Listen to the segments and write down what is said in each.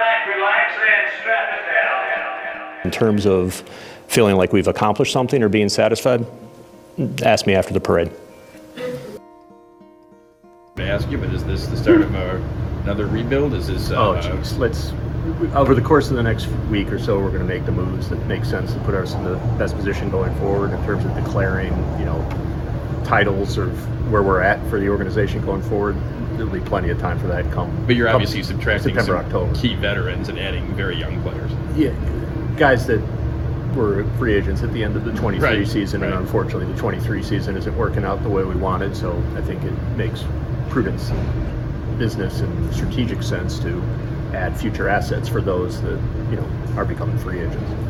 back, relax, and strap it down. In terms of feeling like we've accomplished something or being satisfied, ask me after the parade. I ask you, but is this the start of a, another rebuild? Is this? Uh, Oh, jeez. Let's, over the course of the next week or so, we're going to make the moves that make sense to put us in the best position going forward in terms of declaring, you know, titles or where we're at for the organization going forward. There'll be plenty of time for that come. But you're obviously subtracting September, some October. key veterans and adding very young players. Yeah, guys that were free agents at the end of the 23 Right, season, and unfortunately, the 23 season isn't working out the way we wanted. So I think it makes prudence, business, and strategic sense to add future assets for those that you know are becoming free agents.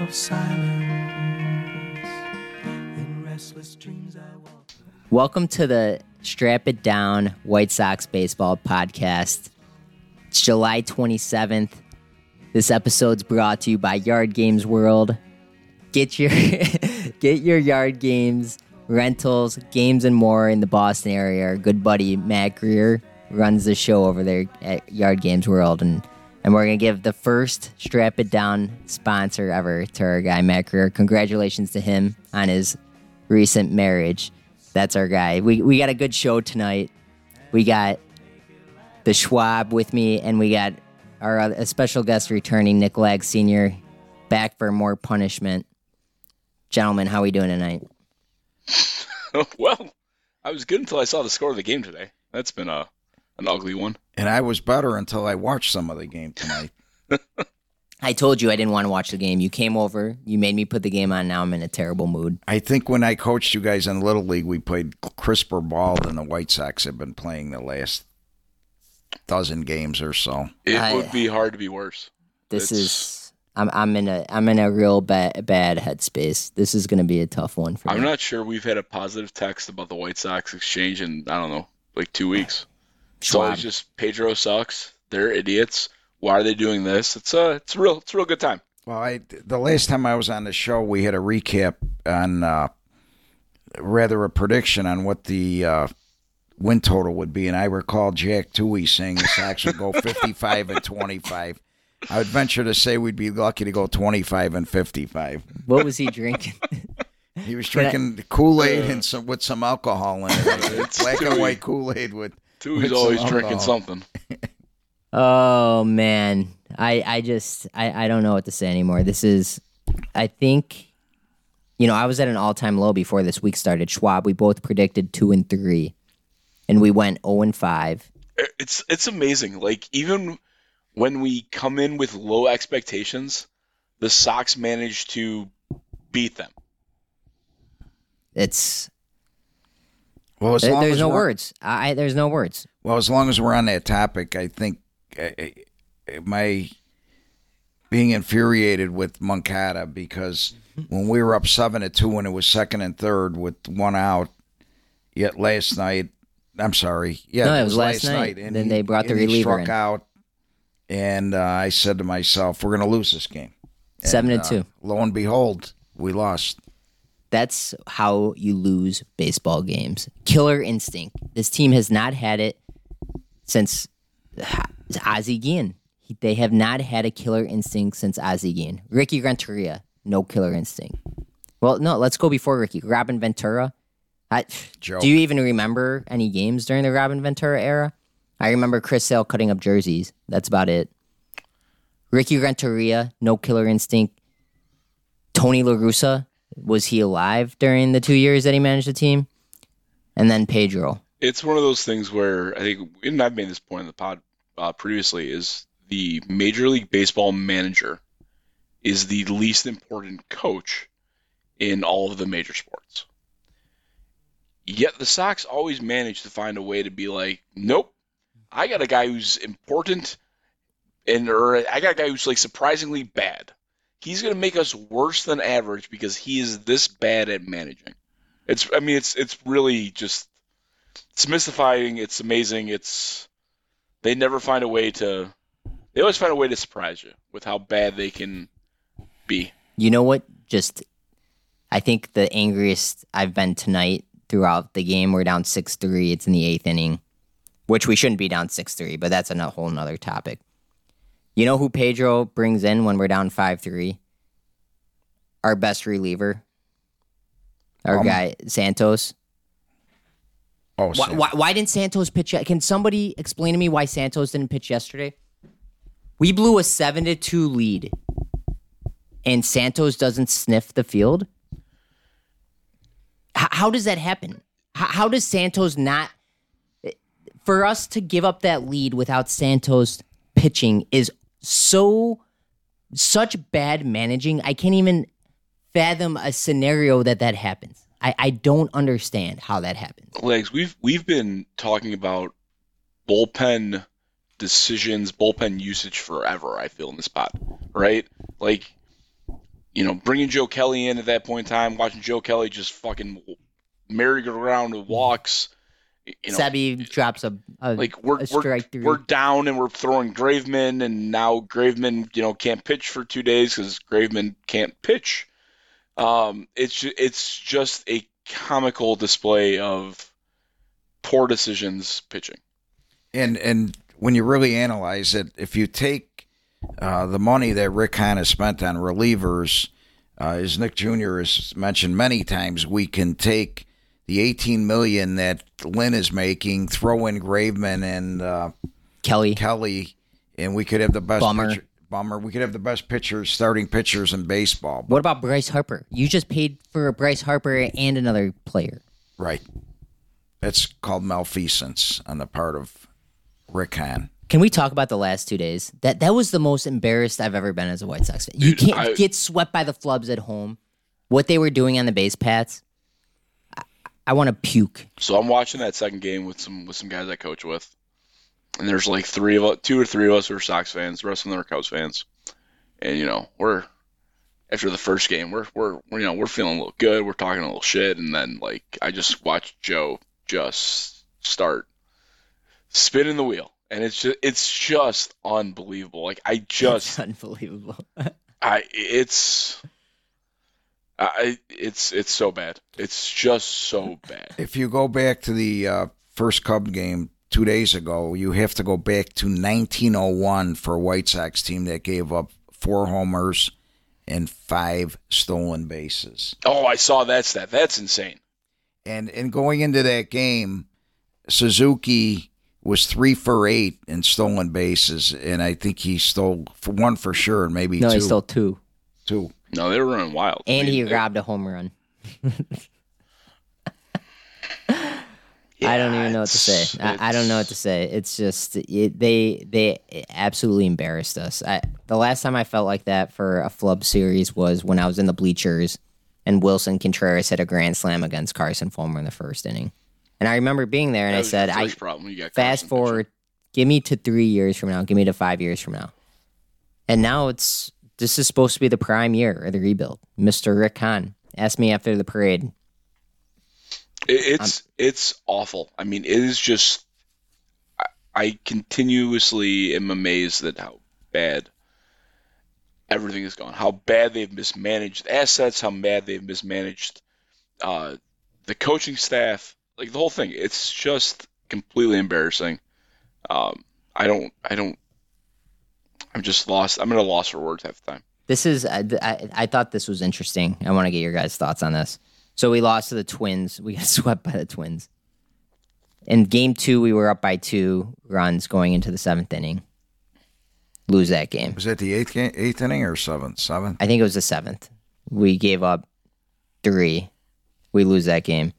of silence. In restless dreams, I walk. Welcome to the Strap It Down White Sox Baseball Podcast. It's July 27th. This episode's brought to you by Yard Games World. Get your get your yard games, rentals, games and more in the Boston area. Our good buddy Matt Greer runs the show over there at Yard Games World and and we're gonna give the first strap it down sponsor ever to our guy Matt. Congratulations to him on his recent marriage. That's our guy. We we got a good show tonight. We got the Schwab with me, and we got our uh, special guest returning, Nick Lag Senior, back for more punishment. Gentlemen, how are we doing tonight? well, I was good until I saw the score of the game today. That's been a an ugly one. And I was better until I watched some of the game tonight. I told you I didn't want to watch the game. You came over, you made me put the game on. Now I'm in a terrible mood. I think when I coached you guys in Little League, we played crisper ball than the White Sox have been playing the last dozen games or so. It I- would be hard to be worse. This It's- is I'm I'm in a I'm in a real bad bad headspace. This is going to be a tough one for me. I'm not sure we've had a positive text about the White Sox exchange in I don't know, like two weeks. So it's Schwab. always just Pedro sucks. They're idiots. Why are they doing this? It's a it's a real it's a real good time. Well, I the last time I was on the show, we had a recap on uh, rather a prediction on what the uh, win total would be, and I recall Jack Toohey saying the Sox would go 55 and 25. I would venture to say we'd be lucky to go 25 and 55. What was he drinking? He was But I- drinking Kool Aid and some with some alcohol in it, It's black and white Kool Aid with. Some always drinking something. oh man, I I just I I don't know what to say anymore. This is I think you know I was at an all time low before this week started. Schwab, we both predicted two and three, and we went zero and five. It's it's amazing. Like even when we come in with low expectations, the Sox manage to beat them. It's Well, as there- long there's no words. I there's no words. Well, as long as we're on that topic, I think uh, uh, my being infuriated with Moncada because when we were up seven to two and it was second and third with one out, yet last night, I'm sorry, yeah, No, it was last night. and Then they brought the and he reliever struck in. out, and uh, I said to myself, "We're going to lose this game." Seven and uh, two. Lo and behold, we lost. That's how you lose baseball games. Killer instinct. This team has not had it since uh, Ozzie Guillen. They have not had a killer instinct since Ozzie Guillen. Ricky Renteria, no killer instinct. Well, no, let's go before Ricky. Robin Ventura. I, do you even remember any games during the Robin Ventura era? I remember Chris Sale cutting up jerseys. That's about it. Ricky Renteria, no killer instinct. Tony La Russa, was he alive during the two years that he managed the team? And then Pedro. it's one of those things where I think, and I've made this point in the pod uh, previously, is the Major League Baseball manager is the least important coach in all of the major sports. Yet the Sox always manage to find a way to be like, nope, I got a guy who's important, and or I got a guy who's like surprisingly bad. He's gonna make us worse than average because he is this bad at managing. It's I mean it's it's really just it's mystifying. It's amazing. It's they never find a way to. They always find a way to surprise you with how bad they can be. You know what? Just, I think the angriest I've been tonight throughout the game. We're down six three. It's in the eighth inning, which we shouldn't be down six three, but that's a whole nother topic. You know who Pedro brings in when we're down five three? Our best reliever, our Um, guy Santos. Oh, Why, why, why didn't Santos pitch? Can somebody explain to me why Santos didn't pitch yesterday? We blew a seven to two lead, and Santos doesn't sniff the field. H- how does that happen? H- how does Santos not? For us to give up that lead without Santos pitching is so such bad managing. I can't even fathom a scenario that that happens. I, I don't understand how that happens. Legs, we've we've been talking about bullpen decisions, bullpen usage forever. I feel in this spot, right? Like, you know, bringing Joe Kelly in at that point in time, watching Joe Kelly just fucking merry-go-round walks. You know, Sebi drops a, a like we're a we're, strike we're down and we're throwing Graveman, and now Graveman, you know, can't pitch for two days because Graveman can't pitch. Um, it's it's just a comical display of poor decisions pitching. And and when you really analyze it, if you take uh, the money that Rick Hahn has spent on relievers, uh, as Nick Jr. has mentioned many times, we can take the 18 million that Lynn is making, throw in Graveman and uh, Kelly. Kelly, and we could have the best Bummer. pitcher- Bummer. We could have the best pitchers, starting pitchers in baseball. What about Bryce Harper? You just paid for Bryce Harper and another player. Right. That's called malfeasance on the part of Rick Hahn. Can we talk about the last two days? That that was the most embarrassed I've ever been as a White Sox fan. You Dude, can't I- get swept by the flubs at home. What they were doing on the base paths, I, want to puke. So I'm watching that second game with some with some guys I coach with, and there's like three of us, two or three of us who are Sox fans. The rest of them are Cubs fans, and you know we're after the first game, we're we're, we're you know we're feeling a little good, we're talking a little shit, and then like I just watched Joe just start spinning the wheel, and it's just it's just unbelievable. Like I It's just unbelievable. I it's. I it's it's so bad. It's just so bad. If you go back to the uh, first Cub game two days ago, you have to go back to 1901 for a White Sox team that gave up four homers and five stolen bases. Oh, I saw that stat. That's insane. And and going into that game, Suzuki was three for eight in stolen bases, and I think he stole one for sure, and maybe no, two. he stole two, two. No, they were running wild. I and mean, he they- robbed a home run. I don't even know what to say. I, I don't know what to say. It's just it, they they absolutely embarrassed us. I, the last time I felt like that for a flub series was when I was in the bleachers and Willson Contreras hit a grand slam against Carson Fulmer in the first inning. And I remember being there and I said, "I problem. You got fast Carson forward, give me to three years from now, give me to five years from now." And now it's this is supposed to be the prime year of the rebuild. Mister Rick Hahn asked me after the parade. It, it's it's awful. I mean, it is just. I, I continuously am amazed at how bad everything has gone. How bad they've mismanaged assets. How bad they've mismanaged uh, the coaching staff. Like the whole thing. It's just completely embarrassing. Um, I don't. I don't. I'm just lost. I'm at a loss for words half the time. This is I, I, I thought this was interesting. I want to get your guys' thoughts on this. So we lost to the Twins. We got swept by the Twins. In game two, we were up by two runs going into the seventh inning. Lose that game. Was that the eighth game, eighth inning or seventh? Seventh. I think it was the seventh. We gave up three. We lose that game.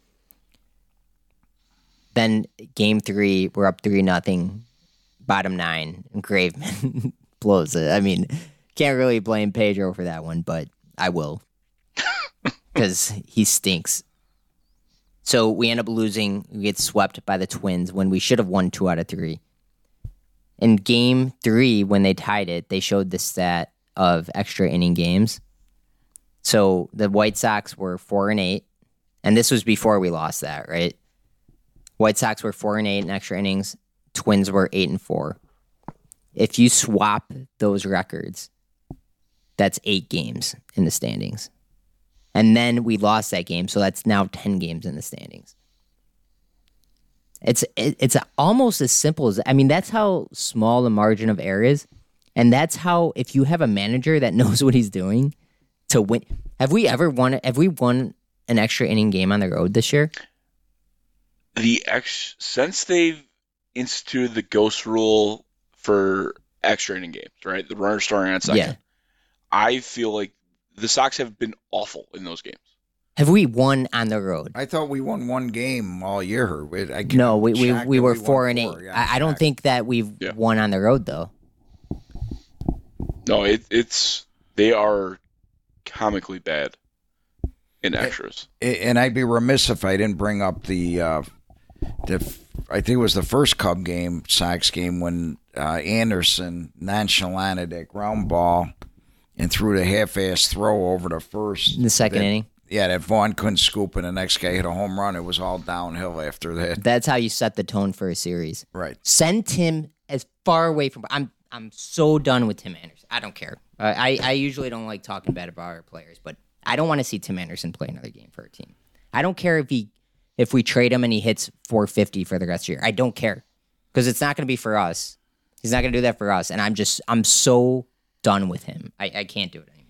Then game three, we're up three nothing, bottom nine, Graveman blows it. I mean, can't really blame Pedro for that one, but I will because he stinks. So we end up losing. We get swept by the Twins when we should have won two out of three. In game three, when they tied it, they showed the stat of extra inning games. So the White Sox were four and eight, and this was before we lost that, right? White Sox were four and eight in extra innings. Twins were eight and four. If you swap those records, that's eight games in the standings. And then we lost that game, so that's now 10 games in the standings. It's it, it's almost as simple as I mean that's how small the margin of error is, and that's how if you have a manager that knows what he's doing to win. Have we ever won? Have we won an extra inning game on the road this year? The ex since they've instituted the ghost rule for extra inning games, right? The runner starting on second. Yeah. I feel like the Sox have been awful in those games. Have we won on the road? I thought we won one game all year. I No, we we, we were won four and eight. four. Yeah, I, I don't think that we've Yeah. won on the road though. No, it, it's they are comically bad in extras. and I'd be remiss if I didn't bring up the uh, the I think it was the first Cub game, Sox game, when uh, Anderson nonchalanted that ground ball and threw the half-ass throw over the first. In the second that- inning. Yeah, that Vaughn couldn't scoop, and the next guy hit a home run. It was all downhill after that. That's how you set the tone for a series. Right. Send Tim as far away from. I'm I'm so done with Tim Anderson. I don't care. Uh, I I usually don't like talking bad about our players, but I don't want to see Tim Anderson play another game for a team. I don't care if he if we trade him and he hits 450 for the rest of the year. I don't care because it's not going to be for us. He's not going to do that for us, and I'm just I'm so done with him. I, I can't do it anymore.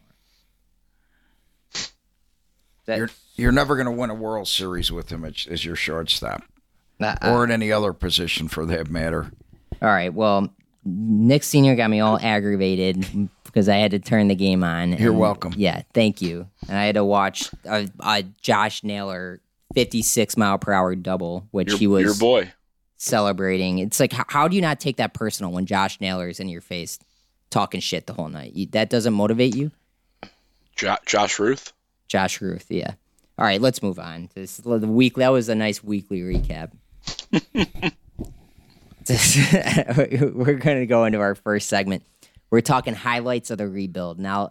That, You're you're never going to win a World Series with him as, as your shortstop, uh, or in any other position for that matter. All right. Well, Nick Senior got me all aggravated because I had to turn the game on. You're and- welcome. Yeah, thank you. And I had to watch a, a Josh Naylor 56 mile per hour double, which Your, he was your boy. celebrating. It's like, how, how do you not take that personal when Josh Naylor is in your face talking shit the whole night? You, that doesn't motivate you? Jo- Josh Ruth. Josh Ruth, yeah. All right, let's move on. This the week that was a nice weekly recap. We're going to go into our first segment. We're talking highlights of the rebuild. Now,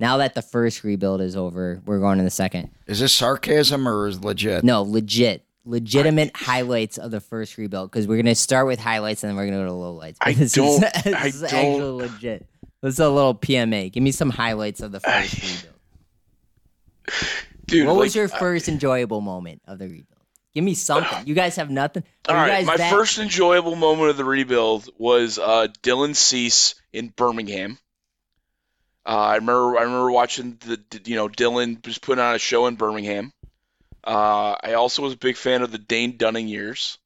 now that the first rebuild is over, we're going to the second. Is this sarcasm or is legit? No, legit, legitimate highlights of the first rebuild because we're going to start with highlights and then we're going to go to lowlights. I This don't- Is, this I is don't- actually legit. This is a little PMA. Give me some highlights of the first rebuild. Dude, What like, was your first enjoyable moment of the rebuild? Give me something. You guys have nothing. Are All right, my that- first enjoyable moment of the rebuild was uh, Dylan Cease in Birmingham. Uh, I remember, I remember watching the, you know, Dylan was putting on a show in Birmingham. Uh, I also was a big fan of the Dane Dunning years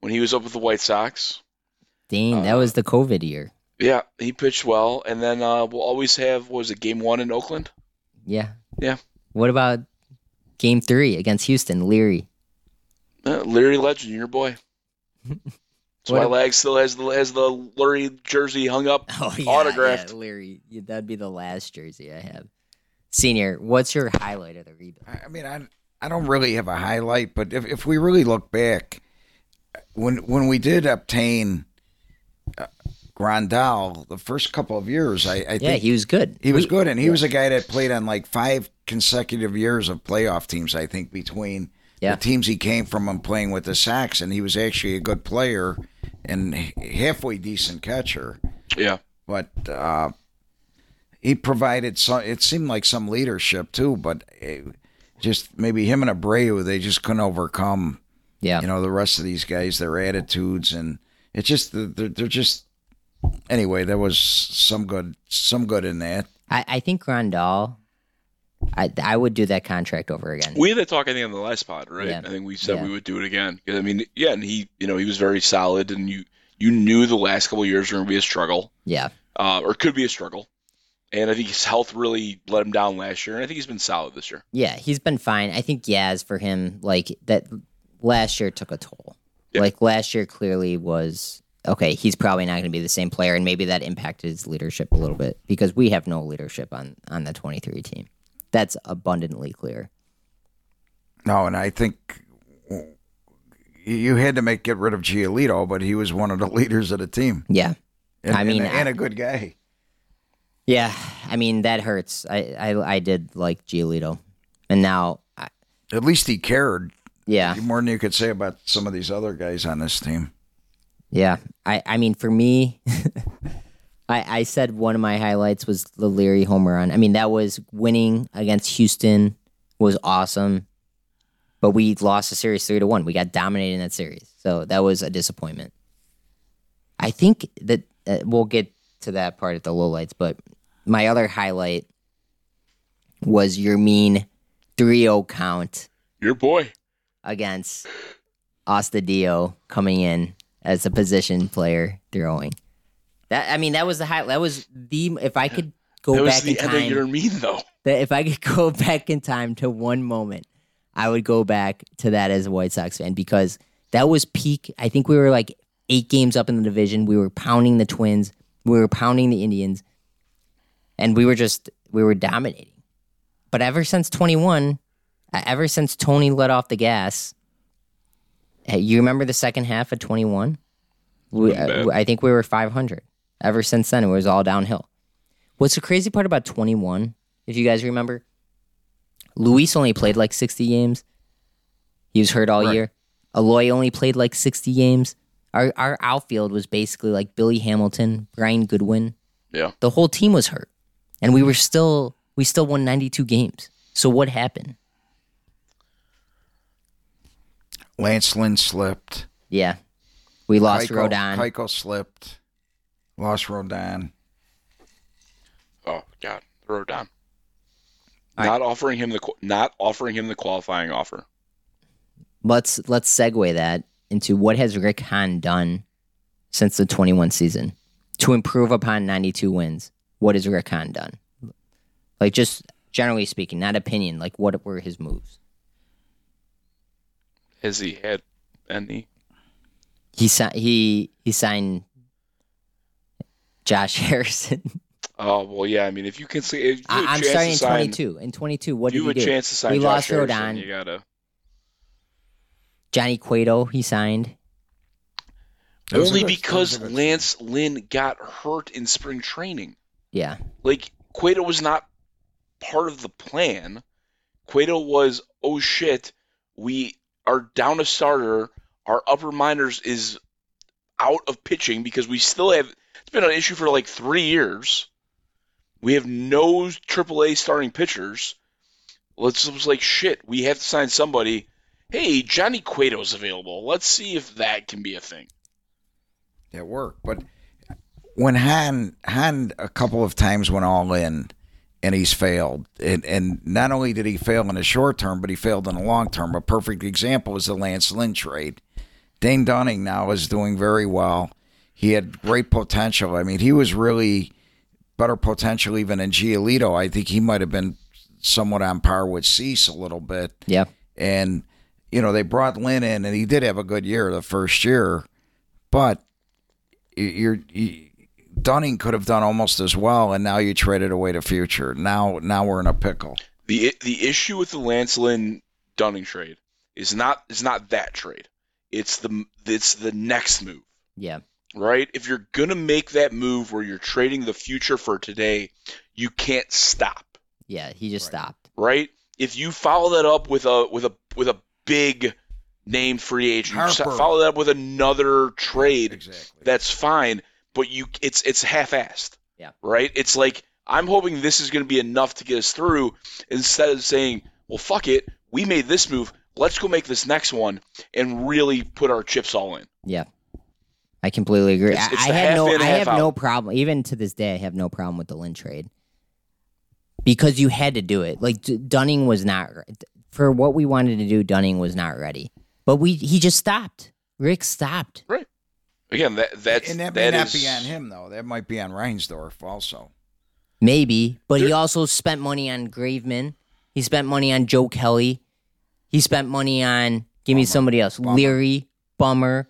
when he was up with the White Sox. That uh, was the COVID year. Yeah, he pitched well, and then uh, we'll always have what was it game one in Oakland? Yeah. Yeah. What about game three against Houston? Leury. Uh, Larry Legend, your boy. That's What why Lag still has the has the Larry jersey hung up, Oh yeah, autographed. yeah, Leury. Yeah, that'd be the last jersey I have. Senior, what's your highlight of the rebuild? I I mean, I I don't really have a highlight, but if if we really look back, when when we did obtain uh, Grandal, the first couple of years, I, I Yeah, think he was good. he was We- good, and he was a guy that played on like five consecutive years of playoff teams. I think between Yeah. the teams he came from and playing with the Sox, and he was actually a good player and halfway decent catcher. Yeah. But uh, he provided some. It seemed like some leadership too, but it, just maybe him and Abreu, they just couldn't overcome. Yeah. You know the rest of these guys, their attitudes, and it's just they're, they're just. Anyway, there was some good, some good in that. I, I think Grandal. I I would do that contract over again. We had that talk, I think, on the last pod, right? Yeah. I think we said Yeah. we would do it again. I mean, yeah, and he, you know, he was very solid, and you you knew the last couple of years were going to be a struggle, yeah. uh, or could be a struggle. And I think his health really let him down last year, and I think he's been solid this year. Yeah, he's been fine. I think Yaz for him, like that last year took a toll. Yeah. Like last year clearly was okay, he's probably not gonna be the same player and maybe that impacted his leadership a little bit because we have no leadership on on the twenty three team. That's abundantly clear. No, and I think you had to make get rid of Giolito, but he was one of the leaders of the team. Yeah. And, I mean, and, and a good guy. Yeah. I mean, that hurts. I, I, I did like Giolito. And now, I, At least he cared yeah. more than you could say about some of these other guys on this team. Yeah. I, I mean, for me, I, I said one of my highlights was the Leury home run. I mean, that was winning against Houston was awesome, but we lost the series three to one. We got dominated in that series, so that was a disappointment. I think that uh, we'll get to that part at the lowlights, but my other highlight was your mean 3-0 count Your boy. against Astudillo coming in as a position player throwing. That I mean, that was the high. That was the if I could go that was back the in end of your time. mean though. That if I could go back in time to one moment, I would go back to that as a White Sox fan because that was peak. I think we were like eight games up in the division. We were pounding the Twins. We were pounding the Indians, and we were just we were dominating. But ever since twenty one, ever since Tony let off the gas, you remember the second half of 21? We, uh, I think we were 500. Ever since then, it was all downhill. What's the crazy part about 21, if you guys remember? Luis only played like 60 games. He was hurt all Right. year. Eloy only played like 60 games. Our, our outfield was basically like Billy Hamilton, Brian Goodwin. Yeah. The whole team was hurt. And we were still, we still won 92 games. So what happened? Lance Lynn slipped. Yeah. We lost Keuchel, Rodon. Keuchel slipped. Lost Rodon. Oh God, throw it. All not offering him the not offering him the qualifying offer. let's let's segue that into what has Rick Hahn done since the 21 season to improve upon 92 wins. What has Rick Hahn done? Like just generally speaking, not opinion. Like what were his moves? Has he had any? He si- he he signed Josh Harrison. Oh well, yeah. I mean, if you can see, if you have a I, I'm chance starting in 22. In 22, what do you did have he a do? chance to sign. we Josh lost Harrison, Rodon. You gotta. Johnny Cueto, he signed. That was a Only good- that was because Lance Lynn got hurt in spring training. Yeah. Like Cueto was not part of the plan. Cueto was, oh shit, we are down a starter. Our upper minors is out of pitching because we still have. It's been an issue for like three years. We have no AAA starting pitchers. Let's it was like shit. We have to sign somebody. Hey, Johnny Cueto's available. Let's see if that can be a thing. It worked. But when Hahn Hahn a couple of times went all in and he's failed. And and not only did he fail in the short term, but he failed in the long term. A perfect example is the Lance Lynn trade. Dane Dunning now is doing very well. He had great potential. I mean, he was really better potential even in Giolito. I think he might have been somewhat on par with Cease a little bit. Yeah. And, you know, they brought Lynn in, and he did have a good year the first year, but you're. You, Dunning could have done almost as well, and now you traded away the future. Now, now we're in a pickle. The the issue with the Lance Lynn Dunning trade is not is not that trade. It's the it's the next move, Yeah. Right? If you're gonna make that move where you're trading the future for today, you can't stop, Yeah. He just stopped. right? If you follow that up with a with a with a big name free agent, Harper. follow that up with another trade, Exactly. that's fine. But you, it's it's half-assed. Yeah. Right. It's like I'm hoping this is going to be enough to get us through, instead of saying, "Well, fuck it, we made this move. Let's go make this next one and really put our chips all in." Yeah. I completely agree. It's- I, it's I the had no I have out. no problem even to this day I have no problem with the Lynn trade. Because you had to do it. Like Dunning was not for what we wanted to do Dunning was not ready. But we he just stopped. Rick stopped. Right. Again, that that's and that may that not is- be on him though. That might be on Reinsdorf also. Maybe, but he also spent money on Graveman. He spent money on Joe Kelly. He spent money on give me somebody else. Bummer. Leury, Bummer.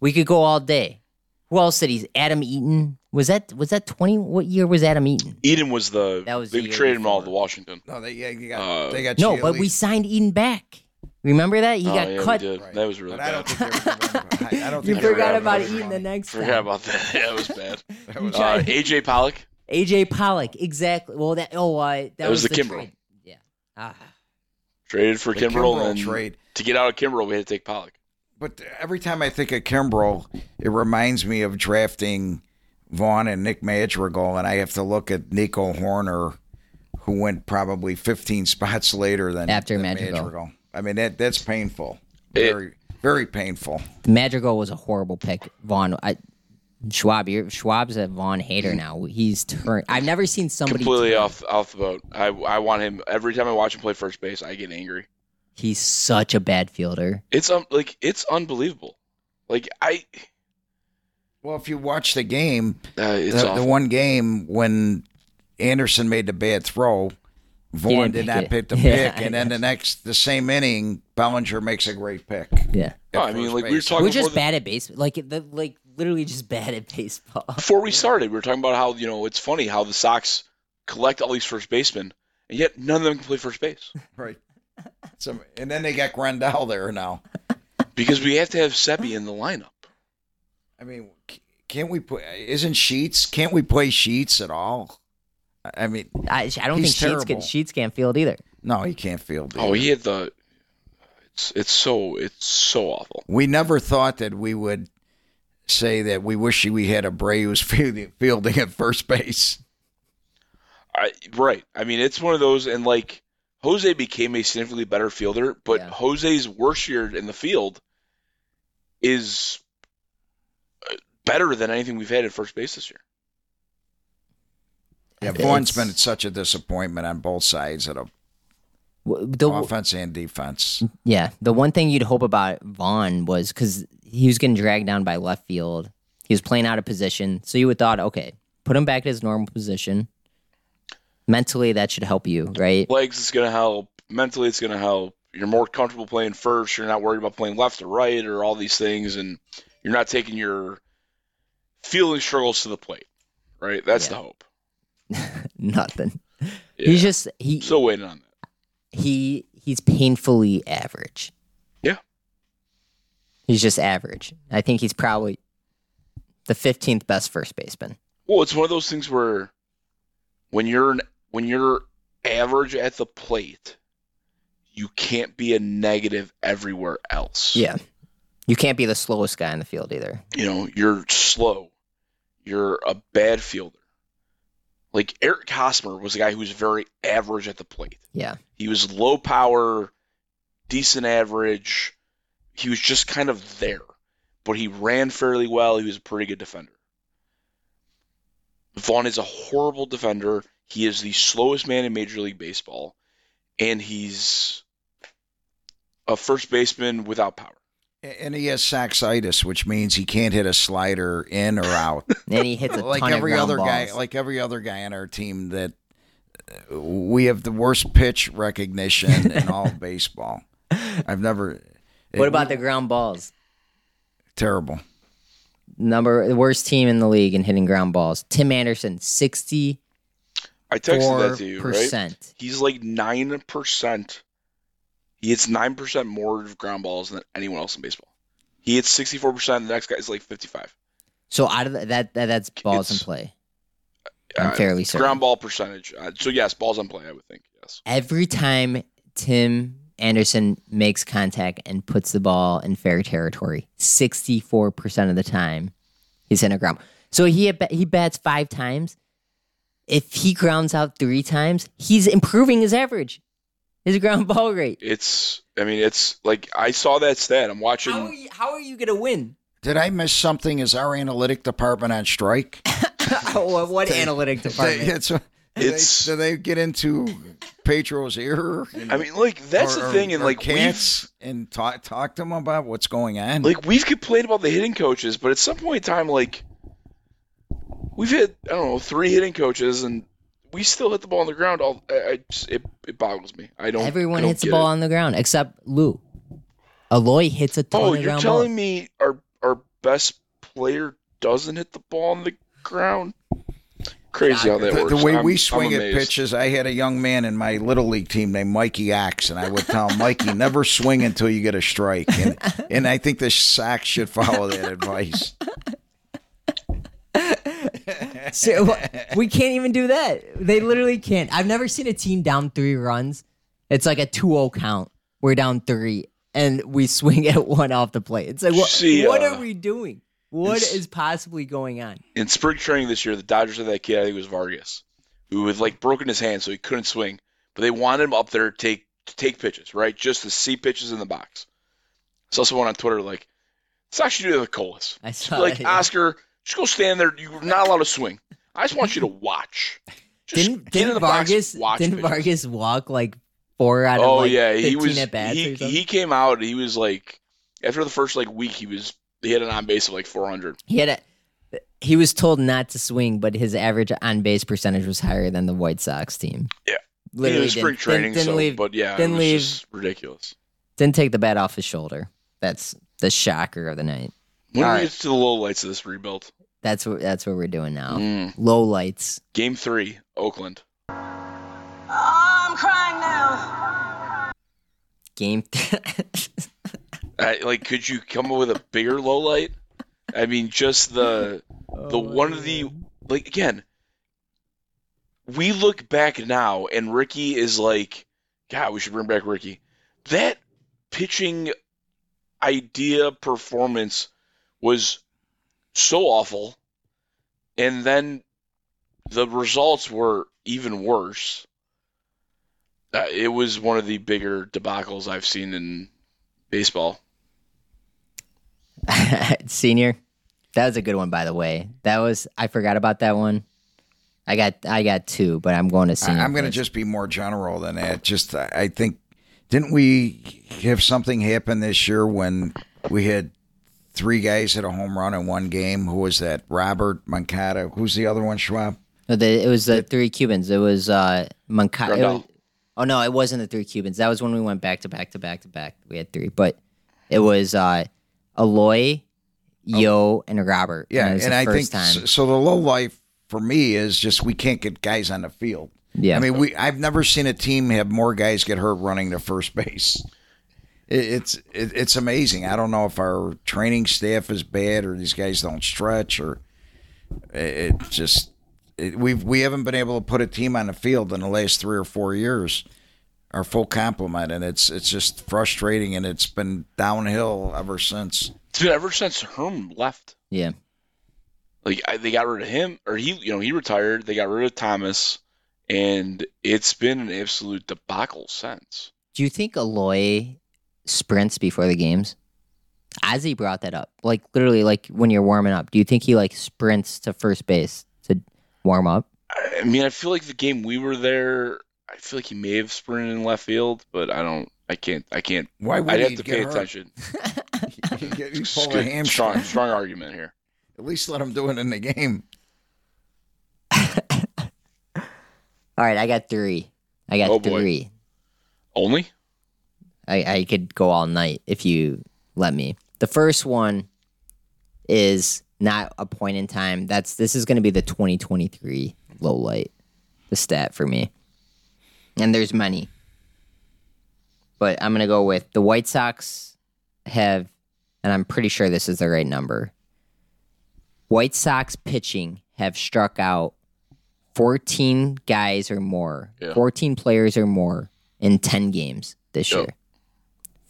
We could go all day. Who else did he? Adam Eaton. Was that was that twenty? What year was Adam Eaton? Eden was the That was they the year traded him all before. to Washington. No, they, yeah, you got, Uh, they got No, but we signed Eaton back. Remember that he oh, got yeah, cut. did. Right. That was really But I bad. don't think they were giving him- I- I don't You think they forgot about him Eaton the money. next Forgot time. about that. That was bad. That was- Uh, AJ Pollock. AJ Pollock, exactly. Well, that oh, uh, that, That was the Kimbrel. trade. Yeah. Ah. Traded for The Kimbrel, Kimbrel and trade. to get out of Kimbrel, we had to take Pollock. But every time I think of Kimbrel, it reminds me of drafting Vaughn and Nick Madrigal, and I have to look at Nico Hoerner, who went probably 15 spots later than After than Madrigal. I mean, that that's painful. It- Very, very painful. Madrigal was a horrible pick. Vaughn, I, Schwab, you're, Schwab's a Vaughn hater mm. now. He's turned. I've never seen somebody Completely turn- off off the boat. I I want him every time I watch him play first base. I get angry. He's such a bad fielder. It's um like it's unbelievable. Like I, Well, if you watch the game, uh, it's the, the one game when Anderson made the bad throw, Vaughn didn't pick it. pick the Yeah, pick, I and then the next, the same inning, Bellinger makes a great pick. Yeah. No, I mean first like we were talking, we're just before, the- bad at baseball. Like the like literally just bad at baseball. before we started. We were talking about how you know it's funny how the Sox collect all these first basemen, and yet none of them can play first base Right. So, and then they got Grandal there now. because we have to have Seppi in the lineup. I mean, can't we put? Isn't Sheets? Can't we play Sheets at all? I- I mean, I, I don't He's think Sheets terrible. can Sheets can't field either. no, he can't field. Oh, he had the. It's it's so it's so awful. We never thought that we would say that we wish we had a Bray who's fielding, fielding at first base. I, right. I mean, it's one of those, and like Jose became a significantly better fielder, but Yeah. Jose's worst year in the field is uh, better than anything we've had at first base this year. Yeah, Vaughn's been such a disappointment on both sides of the W- The, offense and defense. Yeah, the one thing you'd hope about Vaughn was because he was getting dragged down by left field. He was playing out of position, so you would thought, okay, put him back in his normal position. Mentally, that should help you, right? Legs is going to help. Mentally, it's going to help. You're more comfortable playing first. You're not worried about playing left or right or all these things, and you're not taking your feeling struggles to the plate. Right. That's Yeah. the hope. Nothing. Yeah. He's just he still waiting on that. he he's painfully average. Yeah. He's just average. I think he's probably the 15th best first baseman. Well, it's one of those things where when you're an, when you're average at the plate, you can't be a negative everywhere else. Yeah. You can't be the slowest guy in the field either. You know, you're slow. You're a bad fielder. Like Eric Hosmer was a guy who was very average at the plate. Yeah. He was low power, decent average. He was just kind of there. But he ran fairly well. He was a pretty good defender. Vaughn is a horrible defender. He is the slowest man in Major League Baseball. And he's a first baseman without power. And he has saxitis, which means he can't hit a slider in or out. And he hits a like ton every of ground other guy, like every other guy on our team. That uh, we have the worst pitch recognition in all of baseball. I've never. what about the ground balls? terrible? Number the worst team in the league in hitting ground balls. Tim Anderson, 64%. I texted that to you, right? He's like 9%. He hits 9% more ground balls than anyone else in baseball. He hits 64%. The next guy is like 55. So out of the, that, that that's balls in play. I'm Uh, fairly certain. Ground ball percentage. Uh, so, yes, balls on play, I would think. Yes. Every time Tim Anderson makes contact and puts the ball in fair territory, 64% of the time he's in a ground. So he he bats 5 times. If he grounds out 3 times, he's improving his average. His ground ball rate. It's, I mean, it's like I saw that stat. I'm watching. How are you, how are you going to win? Did I miss something? Is our analytic department on strike? Oh, what what analytic They, department? it's, do, It's- they, do they get into Pedro's ear? And, I mean, like, that's or- the or- thing. And, or like, we've, cats and talk talk to them about what's going on. like, we've complained about the hitting coaches, but at some point in time, like, we've had, I don't know, three hitting coaches, and we still hit the ball on the ground. All I, I just, it, it boggles me. I don't. I Everyone don't hits the ball it. on the ground except Lou. Eloy hits a ton Oh, of you're telling balls. me our our best player doesn't hit the ball on the ground. Crazy how that The, works. the way I'm- we swing at pitches, I had a young man in my little league team named Mikey Axe, and I would tell him, Mikey, never swing until you get a strike. And, and I think the Sox should follow that advice. So, we can't even do that. They literally can't. I've never seen a team down three runs. It's like a 2-0 count. We're down three, and we swing at one off the plate. It's like, what, See, what uh, are we doing? What it's- is possibly going on? in spring training this year, the Dodgers had that kid, I think it was Vargas, who had like broken his hand, so he couldn't swing. But they wanted him up there to take to take pitches, right? Just to see pitches in the box. I saw someone on Twitter like, it's actually do that with Colas. I saw Like that. Oscar, just go stand there. You're not allowed to swing. I just want you to watch. Just Didn't, didn't the box, Vargas watch didn't pitches. Vargas walk like four out of Oh like yeah, 15 he was. He, he came out. He was like after the first like week, he was he had an on base of like 400. He had a. He was told not to swing, but his average on base percentage was higher than the White Sox team. Yeah. literally it was spring didn't, training, didn't, didn't so leave, but yeah, didn't it was leave- just ridiculous. didn't take the bat off his shoulder. That's the shocker of the night. When All we right. get to the low lights of this rebuild, That's what that's what we're doing now. Mm. Low lights. Game three, Oakland. I'm crying now. Game. I, like, could you come up with a bigger low light? I mean, just the the one of the like again. We look back now, and Ricky is like, God, we should bring back Ricky. That pitching idea performance was so awful, and then the results were even worse. Uh, it was one of the bigger debacles I've seen in baseball. Senior. That was a good one, by the way. That was I forgot about that one. I got I got two, but I'm going to I, senior. I'm going to just be more general than that. Just, I I think, didn't we have something happen this year when we had three guys hit a home run in one game? Who was that? Robert Moncada. Who's the other one? Schwab. No, the, it was the three Cubans. It was uh Monca- it was- Oh no, it wasn't the three Cubans. That was when we went back to back to back to back. We had three, but it was uh Eloy, Yo, and Robert. Yeah, it was and I think time. so, so. The low life for me is just we can't get guys on the field. Yeah, I mean, we I've never seen a team have more guys get hurt running to first base. It, it's it, it's amazing. I don't know if our training staff is bad or these guys don't stretch or it, it just it, we've we haven't been able to put a team on the field in the last three or four years. Our full complement, and it's it's just frustrating, and it's been downhill ever since. It's been ever since Herm left. yeah. Like I, they got rid of him, or he, you know, he retired. They got rid of Thomas, and it's been an absolute debacle since. Do you think Eloy sprints before the games? As he brought that up. Like literally, like when you're warming up. Do you think he like sprints to first base to warm up? I I mean, I feel like the game we were there, I feel like he may have sprinted in left field, but I don't. I can't. I can't. Why would I'd he have to get pay hurt? attention. You get- you pull a hamstring. strong, strong argument here. At least let him do it in the game. All right, I got three. I got Oh, boy. three. Only I, I could go all night if you let me. The first one is not a point in time. That's this is going to be the 2023 low light, the stat for me. And there's many, but I'm going to go with the White Sox have, and I'm pretty sure this is the right number. White Sox pitching have struck out 14 guys or more, Yeah. 14 players or more in 10 games this Yep. year.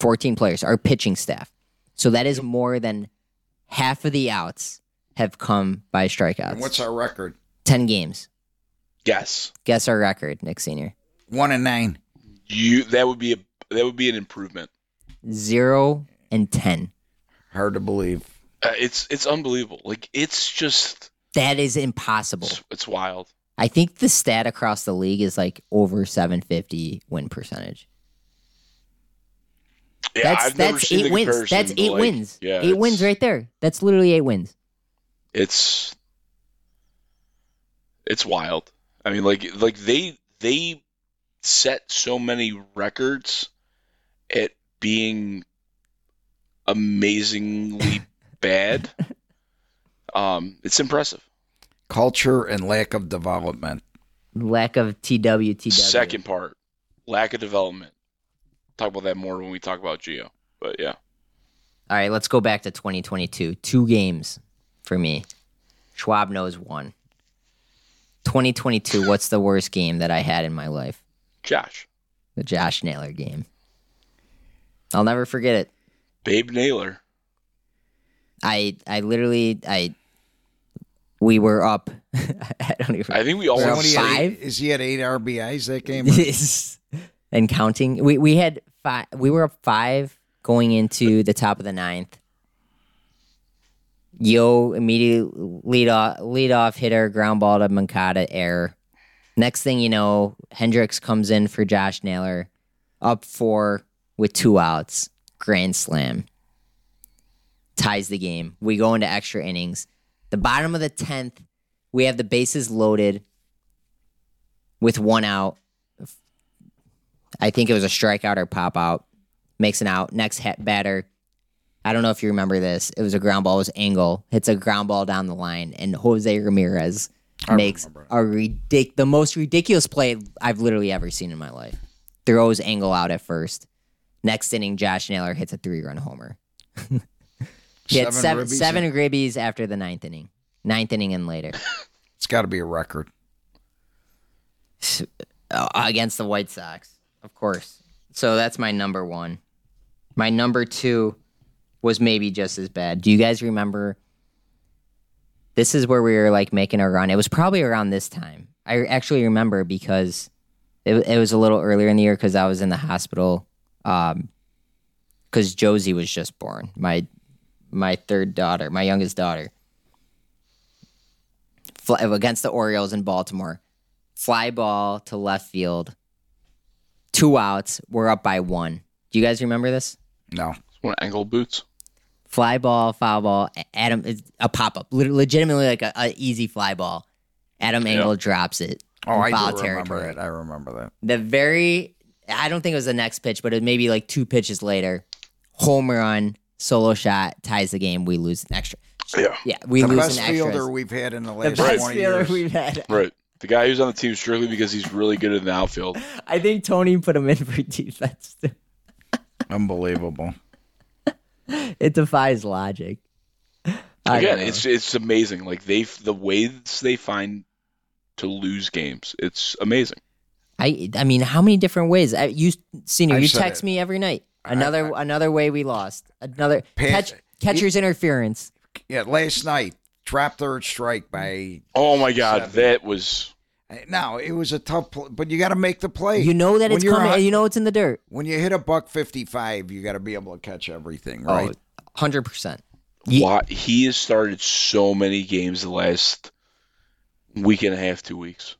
14 players, our pitching staff. So that is more than half of the outs have come by strikeouts. And what's our record? 10 games. yes, Guess our record, Nick Senior. One and nine. you. That would be a. That would be an improvement. Zero and 10. Hard to believe. Uh, it's it's unbelievable. Like it's just That is impossible. it's, it's wild. I think the stat across the league is like over 750 win percentage. Yeah, that's I've never that's seen eight the wins. comparison, That's eight like, wins. Yeah, eight wins right there. That's literally eight wins. It's it's wild. I mean, like like they they set so many records at being amazingly bad. Um, it's impressive. Culture and lack of development. Lack of TWTW. Second part, lack of development. Talk about that more when we talk about Geo. But yeah, All right, let's go back to 2022. Two games for me. Schwab knows one. 2022, what's the worst game that I had in my life? Josh, The Josh Naylor game. I'll never forget it. Babe Naylor. I I literally I we were up. I don't even. I think we all We're up he had five? eight- is he at eight RBIs that game? and counting. We we had five. We were up five going into the top of the ninth. Yo immediately lead off lead off hitter ground ball to Moncada air. Next thing you know, Hendriks comes in for Josh Naylor, up four with two outs, grand slam. Ties the game. We go into extra innings. The bottom of the tenth, we have the bases loaded with one out. I think it was a strikeout or pop out. Makes an out. Next hit batter. I don't know if you remember this. It was a ground ball. It was Engel hits a ground ball down the line, and Jose Ramirez makes a ridic- the most ridiculous play I've literally ever seen in my life. Throws Engel out at first. Next inning, Josh Naylor hits a three-run homer. he had seven, ribbies seven in- ribbies after the ninth inning. Ninth inning and later. It's got to be a record. uh, against the White Sox, of course. So that's my number one. My number two was maybe just as bad. Do you guys remember? This is where we were like making a run. It was probably around this time. I actually remember because it, it was a little earlier in the year because I was in the hospital. Um, because Josie was just born. My my third daughter, my youngest daughter. Fly, against the Orioles in Baltimore fly ball to left field. Two outs. We're up by one. Do you guys remember this? No. One ankle boots. Fly ball, foul ball. Adam, it's a pop up, legitimately like a, a easy fly ball. Adam Engel drops it. Oh, I foul do remember territory. it. I remember that. The very, I don't think it was the next pitch, but it was maybe like two pitches later. Home run, solo shot, ties the game. We lose an extra. Yeah. Yeah, we the lose best an extra. The best fielder we've had in the the last best 20 fielder years. we've had. Right. The guy who's on the team strictly because he's really good in the outfield. I think Tony put him in for defense. too. Unbelievable. It defies logic. I Again, it's it's amazing. Like they the ways they find to lose games, it's amazing. I I mean, how many different ways? I, you senior, I've you text it. me every night. Another another way we lost. Another Pa- catch catcher's interference. Yeah, last night, trap third strike by. Oh my god, Seven. that was No, it was a tough, pl- but you got to make the play. You know that When it's you're coming. a- you know it's in the dirt. when you hit a buck fifty-five, you got to be able to catch everything, Oh, right? Hundred percent. Why he has started so many games the last week and a half, two weeks.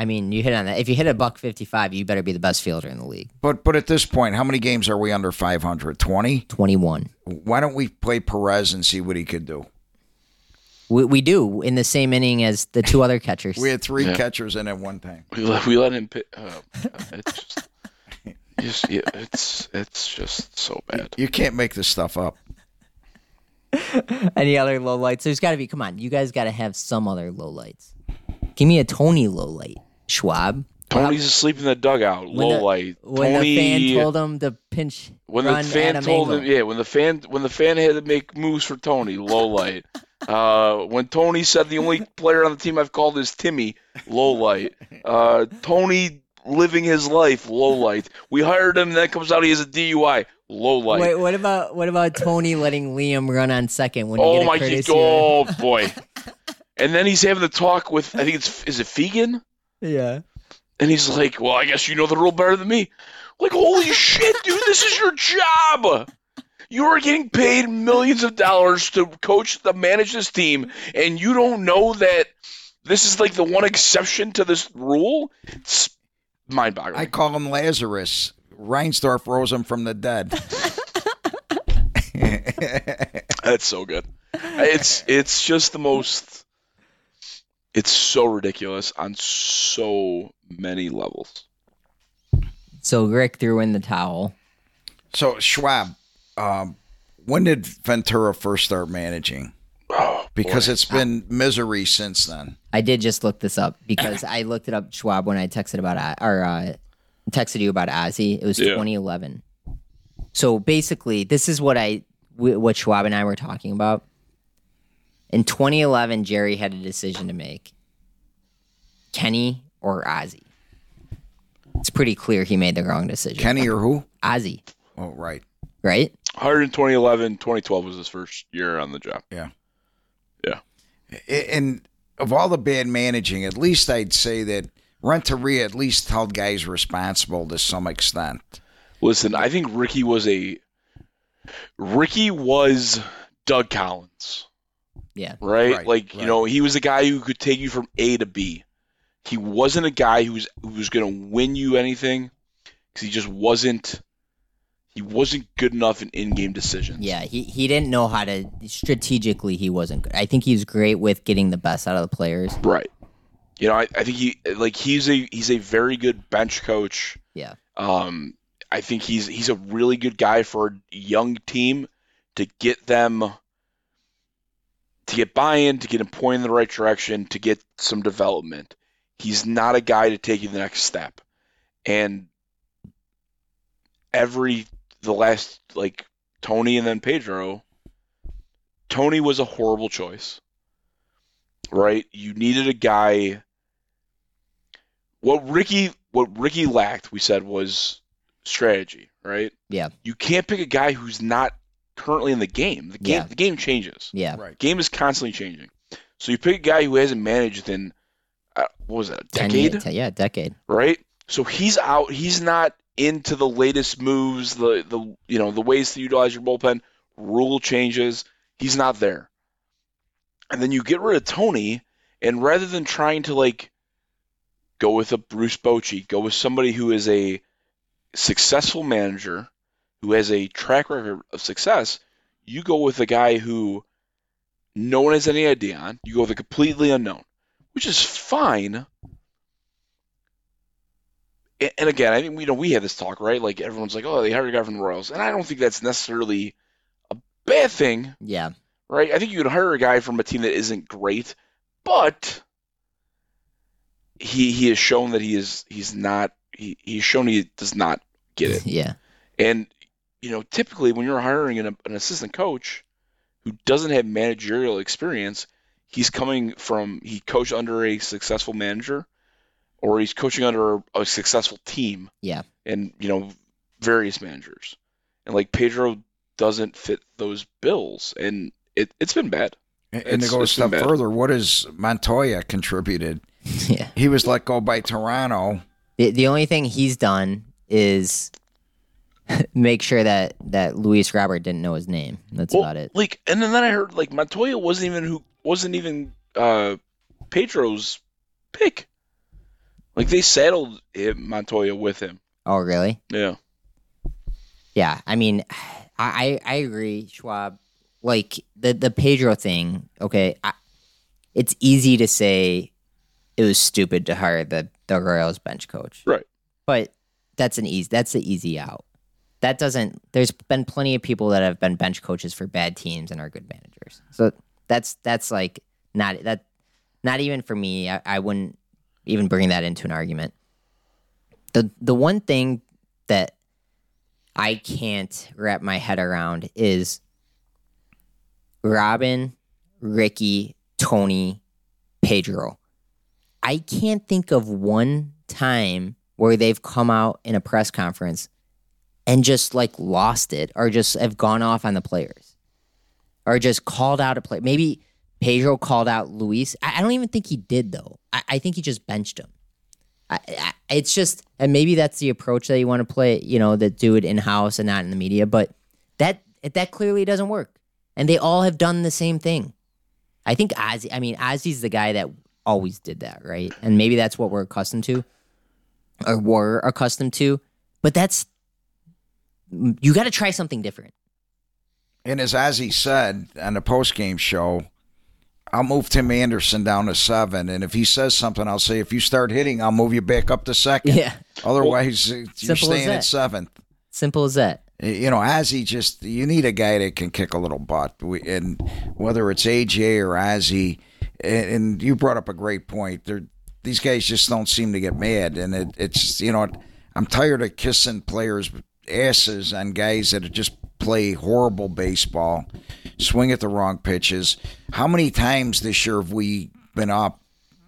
I mean, you hit on that. If you hit a buck fifty-five, you better be the best fielder in the league. But but at this point, how many games are we under five hundred? Twenty. Twenty-one. Why don't we play Perez and see what he could do? We, we do in the same inning as the two other catchers. We had three Yeah. catchers in at one time. We let, we let him. Pit, oh, it's just, just yeah, it's it's just so bad. You can't make this stuff up. Any other low lights? There's got to be. Come on, you guys got to have some other low lights. Give me a Tony low light, Schwab. Tony's asleep in the dugout. When Low the- light. When Tony, the fan told him to pinch when run the fan Adam told Engel. him, yeah, when the fan when the fan had to make moves for Tony, low light. Uh, when Tony said the only player on the team I've called is Timmy, low light. Uh, Tony living his life, low light. We hired him, and then comes out he has a DUI, low light. Wait, what about what about Tony letting Liam run on second when oh get a my courtesy? oh boy. and then he's having the talk with I think it's is it Fegan, Yeah. and he's like, "Well, I guess you know the rule better than me." Like, holy shit, dude, this is your job. You are getting paid millions of dollars to coach, to manage this team, and you don't know that this is like the one exception to this rule. It's mind-boggling. I call him Lazarus. Reinsdorf rose him from the dead. That's so good. It's it's just the most. It's so ridiculous on so many levels. So Rick threw in the towel. so Schwab, um, when did Ventura first start managing? because Boy. it's been misery since then. I did just look this up because I looked it up, Schwab, when I texted about or uh, texted you about Ozzy. It was Yeah. 2011. So basically, this is what I what Schwab and I were talking about. In 2011, Jerry had a decision to make: Kenny or Ozzy. It's pretty clear he made the wrong decision. Kenny or who? Ozzy, Oh, right. right? Hired in 2011, 2012 was his first year on the job. Yeah. Yeah. And of all the bad managing, at least I'd say that Renteria at least held guys responsible to some extent. Listen, I think Ricky was a Ricky was Doug Collins, Yeah, right? Right, like you know, he was a guy who could take you from A to B. He wasn't a guy who was who was going to win you anything because he just wasn't. He wasn't good enough in in-game decisions. yeah. He he didn't know how to strategically. He wasn't good. I think he's great with getting the best out of the players. Right. You know, I, I think he like he's a he's a very good bench coach. Yeah. Um, I think he's he's a really good guy for a young team to get them to get buy-in, to get them pointing in the right direction, to get some development. He's not a guy to take you the next step. And every the last like Tony and then Pedro, Tony was a horrible choice. Right? You needed a guy what Ricky what Ricky lacked, we said, was strategy, right? Yeah. You can't pick a guy who's not currently in the game. The game Yeah. the game changes. Yeah, Right. Game is constantly changing. So you pick a guy who hasn't managed in uh, what was that, a decade? ye- te- yeah, decade. right? So he's out. He's not into the latest moves, the the you know the ways to utilize your bullpen, rule changes. He's not there. And then you get rid of Tony, and rather than trying to like go with a Bruce Bochy, go with somebody who is a successful manager, who has a track record of success, you go with a guy who no one has any idea on. You go with a completely unknown, which is fine and again, I think you know we had this talk, right? Like everyone's like, "Oh, they hired a guy from the Royals," and I don't think that's necessarily a bad thing, Yeah, right? I think you could hire a guy from a team that isn't great, but he he has shown that he is he's not he he's shown he does not get it, yeah, and you know typically when you're hiring an, an assistant coach who doesn't have managerial experience, he's coming from he coached under a successful manager or he's coaching under a successful team. Yeah. And you know, various managers. And like Pedro doesn't fit those bills and it, it's been bad. And and to go a it's step further, what has Montoyo contributed? yeah. He was let go by Toronto. The, the only thing he's done is make sure that that Luis Robert didn't know his name. That's Well, about it. Like and then, then I heard like Montoyo wasn't even who wasn't even uh Pedro's pick. Like they settled him, Montoyo with him. Oh, really? Yeah. Yeah. I mean, I I, I agree, Schwab. Like the the Pedro thing. Okay, I, it's easy to say it was stupid to hire the the Royals bench coach. Right. But that's an easy. That's the easy out. That doesn't. There's been plenty of people that have been bench coaches for bad teams and are good managers. So that's that's like not that. Not even for me. I, I wouldn't even bring that into an argument. The the one thing that I can't wrap my head around is Robin, Ricky, Tony, Pedro. I can't think of one time where they've come out in a press conference and just like lost it or just have gone off on the players or just called out a player. Maybe Pedro called out Luis. I, I don't even think he did though. I, I think he just benched him. I, it's just, and maybe that's the approach that you want to play. You know, that do it in house and not in the media. But that that clearly doesn't work. And they all have done the same thing. I think Ozzy. I mean, Ozzy's the guy that always did that, right? And maybe that's what we're accustomed to, or were accustomed to. But that's you got to try something different. And as Ozzy said on the post game show, I'll move Tim Anderson down to seven. And if he says something, I'll say, if you start hitting, I'll move you back up to second. Yeah, Otherwise, you're staying at seventh. simple as that. You know, Ozzy just you need a guy that can kick a little butt, we, and whether it's AJ or Ozzy, and, and you brought up a great point. They're, these guys just don't seem to get mad, and it, it's you know, I'm tired of kissing players' asses on guys that just play horrible baseball, swing at the wrong pitches. How many times this year have we been up?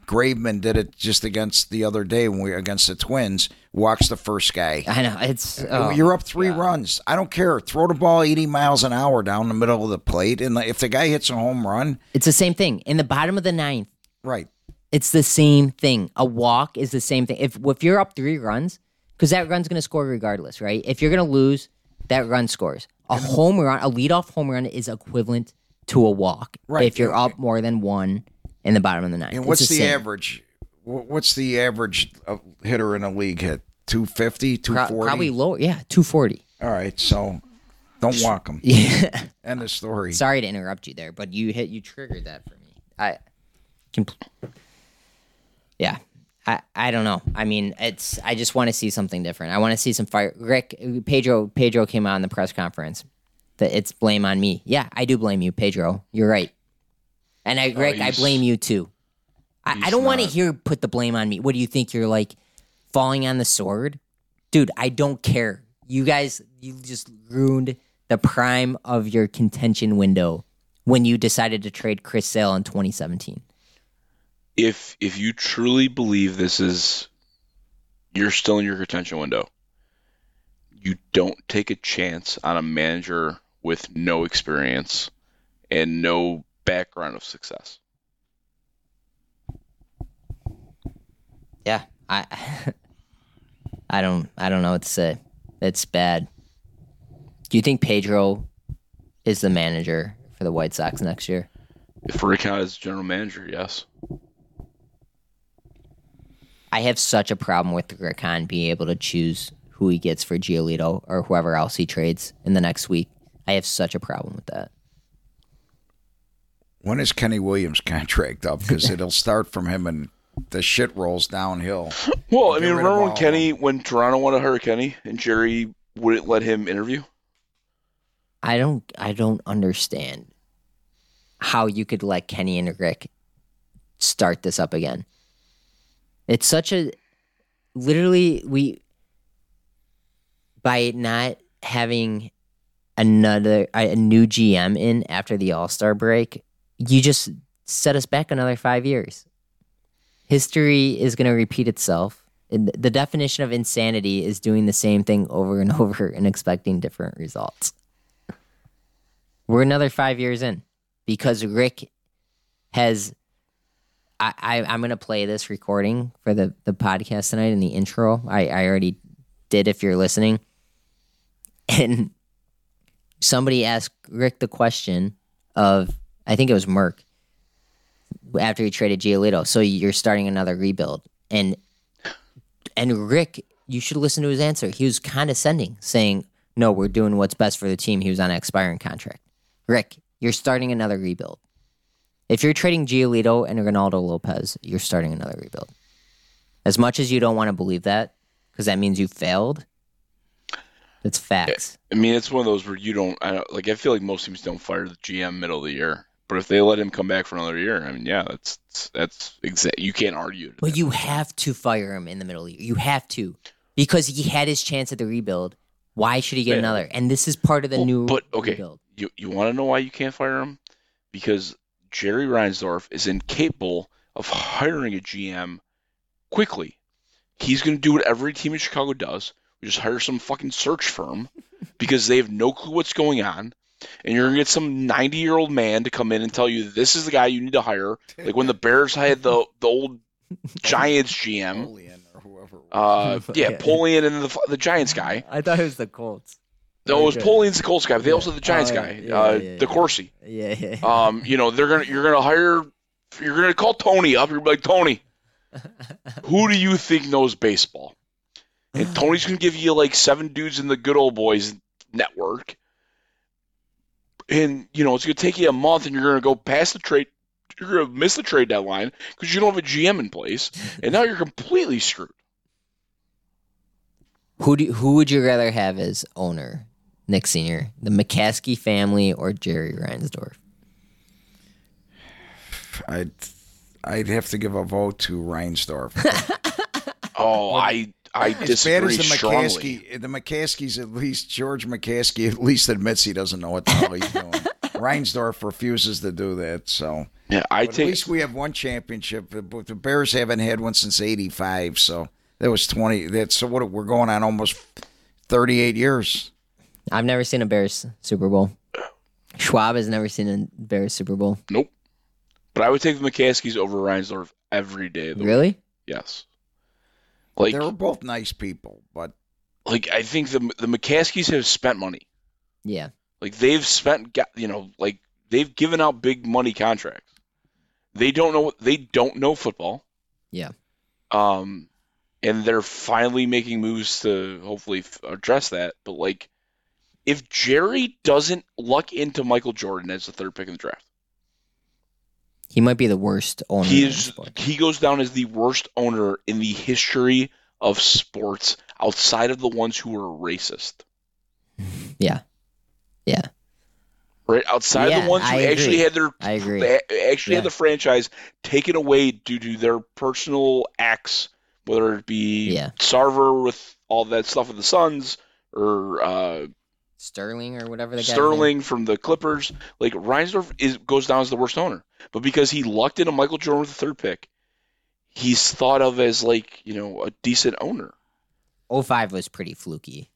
Graveman did it just against the other day when we against the Twins. Walks the first guy. I know it's. Oh, You're up three runs. I don't care. Throw the ball 80 miles an hour down the middle of the plate, and if the guy hits a home run, it's the same thing in the bottom of the ninth. right? It's the same thing. A walk is the same thing. If if you're up three runs, because that run's going to score regardless, right? If you're going to lose, that run scores. A home run, a leadoff home run, is equivalent to a walk. Right. If you're up more than one in the bottom of the ninth. And It's what's the, average? What's the average uh, hitter in a league hit? 250, 240? probably lower. Yeah, two forty. All right, so don't walk them. Yeah. End of story. Sorry to interrupt you there, but you hit you triggered that for me. I can. Yeah. I, I don't know. I mean, it's. I just want to see something different. I want to see some fire. Rick Pedro Pedro came out in the press conference that it's blame on me. Yeah, I do blame you, Pedro. You're right. And I, Rick, I blame you too. I, I don't want to hear put the blame on me. What do you think? You're like falling on the sword, dude. I don't care. You guys, you just ruined the prime of your contention window when you decided to trade Chris Sale in 2017. If if you truly believe this is you're still in your retention window, you don't take a chance on a manager with no experience and no background of success. Yeah, I, I don't, I don't know what to say. It's bad. Do you think Pedro is the manager for the White Sox next year? If Rick is general manager, yes. I have such a problem with Rick Hahn being able to choose who he gets for Giolito or whoever else he trades in the next week. I have such a problem with that. When is Kenny Williams' contract up? Because it'll start from him and the shit rolls downhill. Well, I mean, remember when Kenny, when Toronto wanted to hire Kenny and Jerry wouldn't let him interview? I don't I don't understand how you could let Kenny and Rick start this up again. It's such a literally we by not having another a new GM in after the All-Star break, you just set us back another 5 years. History is going to repeat itself. The definition of insanity is doing the same thing over and over and expecting different results. We're another five years in because Rick has. I, I I'm gonna play this recording for the the podcast tonight in the intro. I I already did if you're listening, and somebody asked Rick the question of I think it was Merck after he traded Giolito. So you're starting another rebuild, and and Rick, you should listen to his answer. He was condescending, saying, "No, we're doing what's best for the team." He was on an expiring contract. Rick, you're starting another rebuild. If you're trading Giolito and Reynaldo Lopez, you're starting another rebuild. As much as you don't want to believe that, because that means you failed, it's facts. I mean, it's one of those where you don't, I don't like. I feel like most teams don't fire the GM middle of the year, but if they let him come back for another year, I mean, yeah, that's that's exact. You can't argue. it. But you have to fire him in the middle of the year. You have to. Because he had his chance at the rebuild. Why should he get Yeah. another? And this is part of the Well, new but okay, rebuild. you you want to know why you can't fire him? Because Jerry Reinsdorf is incapable of hiring a GM quickly. He's going to do what every team in Chicago does. We just hire some fucking search firm because they have no clue what's going on. And you're going to get some 90 year old man to come in and tell you this is the guy you need to hire. Like when the Bears had the, the old Giants GM. Napoleon or whoever. Uh, yeah, Yeah. Polian and the, the Giants guy. I thought it was the Colts. No, it was Okay. Polian's the Colts guy, but they also the Giants yeah. guy, Yeah, uh, yeah, the yeah. Corsi. Yeah, yeah. Um, you know, they're gonna you're gonna hire you're gonna call Tony up. You're like Tony, who do you think knows baseball? And Tony's gonna give you like seven dudes in the good old boys network, and you know it's gonna take you a month, and you're gonna go past the trade. You're gonna miss the trade deadline because you don't have a GM in place, and now you're completely screwed. Who do who would you rather have as owner Nick Senior, the McCaskey family, or Jerry Reinsdorf? I'd I'd have to give a vote to Reinsdorf. Oh, I I as bad as the strongly. McCaskey, the McCaskeys at least George McCaskey at least admits he doesn't know what the hell he's doing. Reinsdorf refuses to do that. So Yeah, I but at least we have one championship. But the Bears haven't had one since '85. So that was 20. That's so what we're going on almost 38 years. I've never seen a Bears Super Bowl. Schwab has never seen a Bears Super Bowl. nope. But I would take the McCaskeys over Reinsdorf every day. Of the week. Really? Yes. Like They were both nice people, but like I think the the McCaskeys have spent money. Yeah. Like they've spent, you know, like they've given out big money contracts. They don't know. They don't know football. Yeah. Um, and they're finally making moves to hopefully address that. But like, if Jerry doesn't luck into Michael Jordan as the third pick in the draft, He might be the worst owner. he is he goes down as the worst owner in the history of sports outside of the ones who were racist. Yeah. Yeah. Right outside Yeah, the ones who I actually agree. had their I agree. actually Yeah. had the franchise taken away due to their personal acts, whether it be Yeah. Sarver with all that stuff with the Suns or uh, Sterling or whatever the guy. Sterling from the Clippers. Like Reinsdorf is goes down as the worst owner, but because he lucked into Michael Jordan with the third pick, he's thought of as like you know a decent owner. 05 was pretty fluky.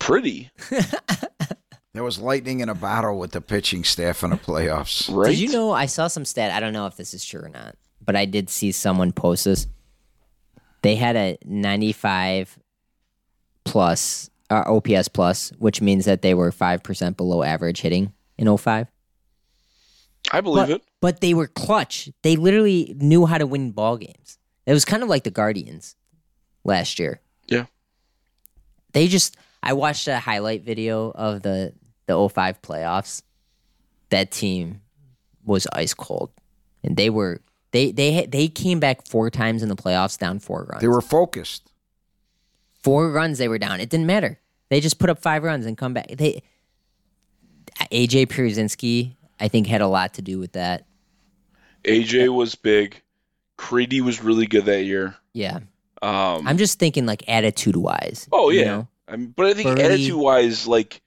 Pretty there was lightning in a bottle with the pitching staff in the playoffs. right. Did you know I saw some stat? I don't know if this is true or not, but I did see someone post this. They had a 95 plus uh, OPS plus, which means that they were 5% below average hitting in 05. I believe but, it. But they were clutch. They literally knew how to win ball games. It was kind of like the Guardians last year. Yeah. They just I watched a highlight video of the the 05 playoffs. That team was ice cold. And they were they they they came back four times in the playoffs down four runs. They were focused. Four runs they were down. It didn't matter. They just put up five runs and come back. They AJ Pierzynski, I think, had a lot to do with that. AJ was big. Crede was really good that year. Yeah. Um, I'm just thinking like attitude wise. Oh yeah, You know? I mean, but I think attitude wise, like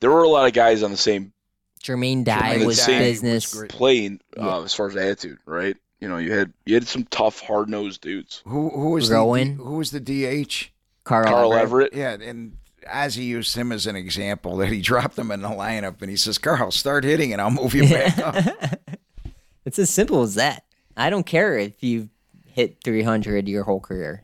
there were a lot of guys on the same Jermaine Dye Jermaine was Dye was business. great. plane Yeah. uh, as far as attitude, right? You know, you had you had some tough, hard nosed dudes. Who who was Rowand. the who was the DH? Carl, Carl Everett. Everett. Yeah, and Ozzy used him as an example that he dropped him in the lineup and he says, "Carl, start hitting and I'll move you back up." It's as simple as that. I don't care if you hit 300 your whole career.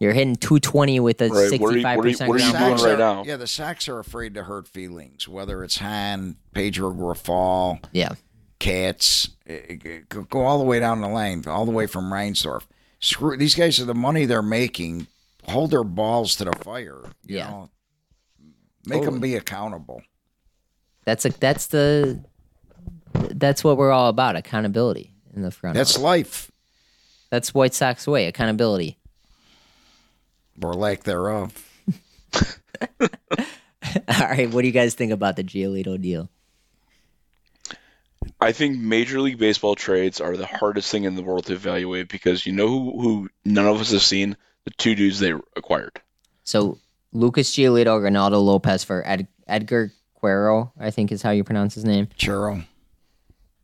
You're hitting 220 with a Right, what are you- 65% what are you- what are you doing right are- now? Yeah, the Sox are afraid to hurt feelings, whether it's Hahn, Pedro Grifol, Yeah. Katz, eh, eh, go go all the way down the line, all the way from Reinsdorf. Screw these guys are the money they're making. Hold their balls to the fire. You Yeah. know? Make them be accountable. That's a that's the that's what we're all about, accountability in the front. That's office. life that's White Sox way, accountability. or lack thereof. All right, what do you guys think about the Giolito deal? I think Major League Baseball trades are the hardest thing in the world to evaluate because you know who, who none of us have seen the two dudes they acquired. So Lucas Giolito, Reynaldo Lopez for Ed, Edgar Quero, I think is how you pronounce his name, Churro.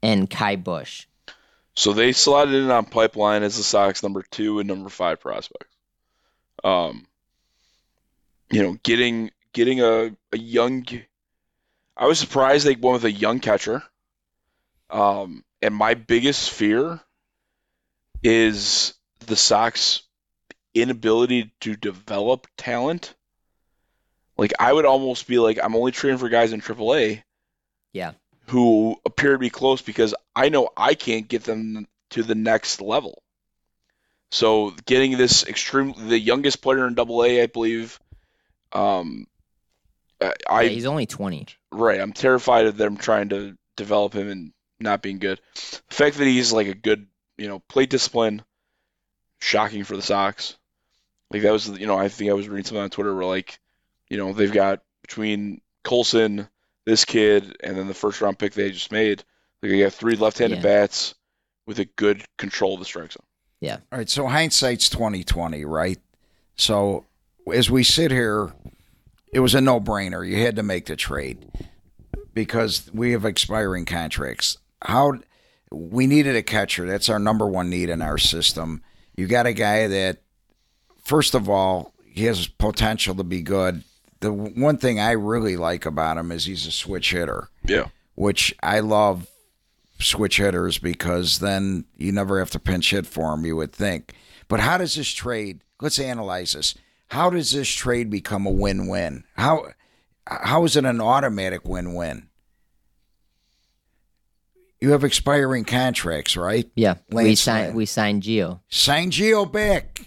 and Ky Bush. So they slotted in on Pipeline as the Sox number two and number five prospects. Um, you know, getting getting a, a young. I was surprised they went with a young catcher. Um, and my biggest fear is the Sox inability to develop talent. Like I would almost be like I'm only training for guys in AAA Yeah. who appear to be close because I know I can't get them to the next level. So getting this extreme, the youngest player in Double I believe. Um, I, I yeah, he's only 20. right. I'm terrified of them trying to develop him and not being good. The fact that he's like a good, you know, plate discipline, shocking for the Sox. Like that was, you know, I think I was reading something on Twitter where like You know, they've got between Colson, this kid, and then the first round pick they just made. They got three left-handed Yeah. bats with a good control of the strike zone. Yeah. All right, so hindsight's twenty twenty, right? So as we sit here, it was a no brainer. You had to make the trade because we have expiring contracts. How we needed a catcher. That's our number one need in our system. You got a guy that, first of all, he has potential to be good. The one thing I really like about him is he's a switch hitter Yeah. which I love switch hitters because then you never have to pinch hit for him, you would think. But how does this trade, let's analyze this. How does this trade become a win win? How how is it an automatic win win? You have expiring contracts, right? Yeah, we Lance signed we signed Geo. Sign Geo back.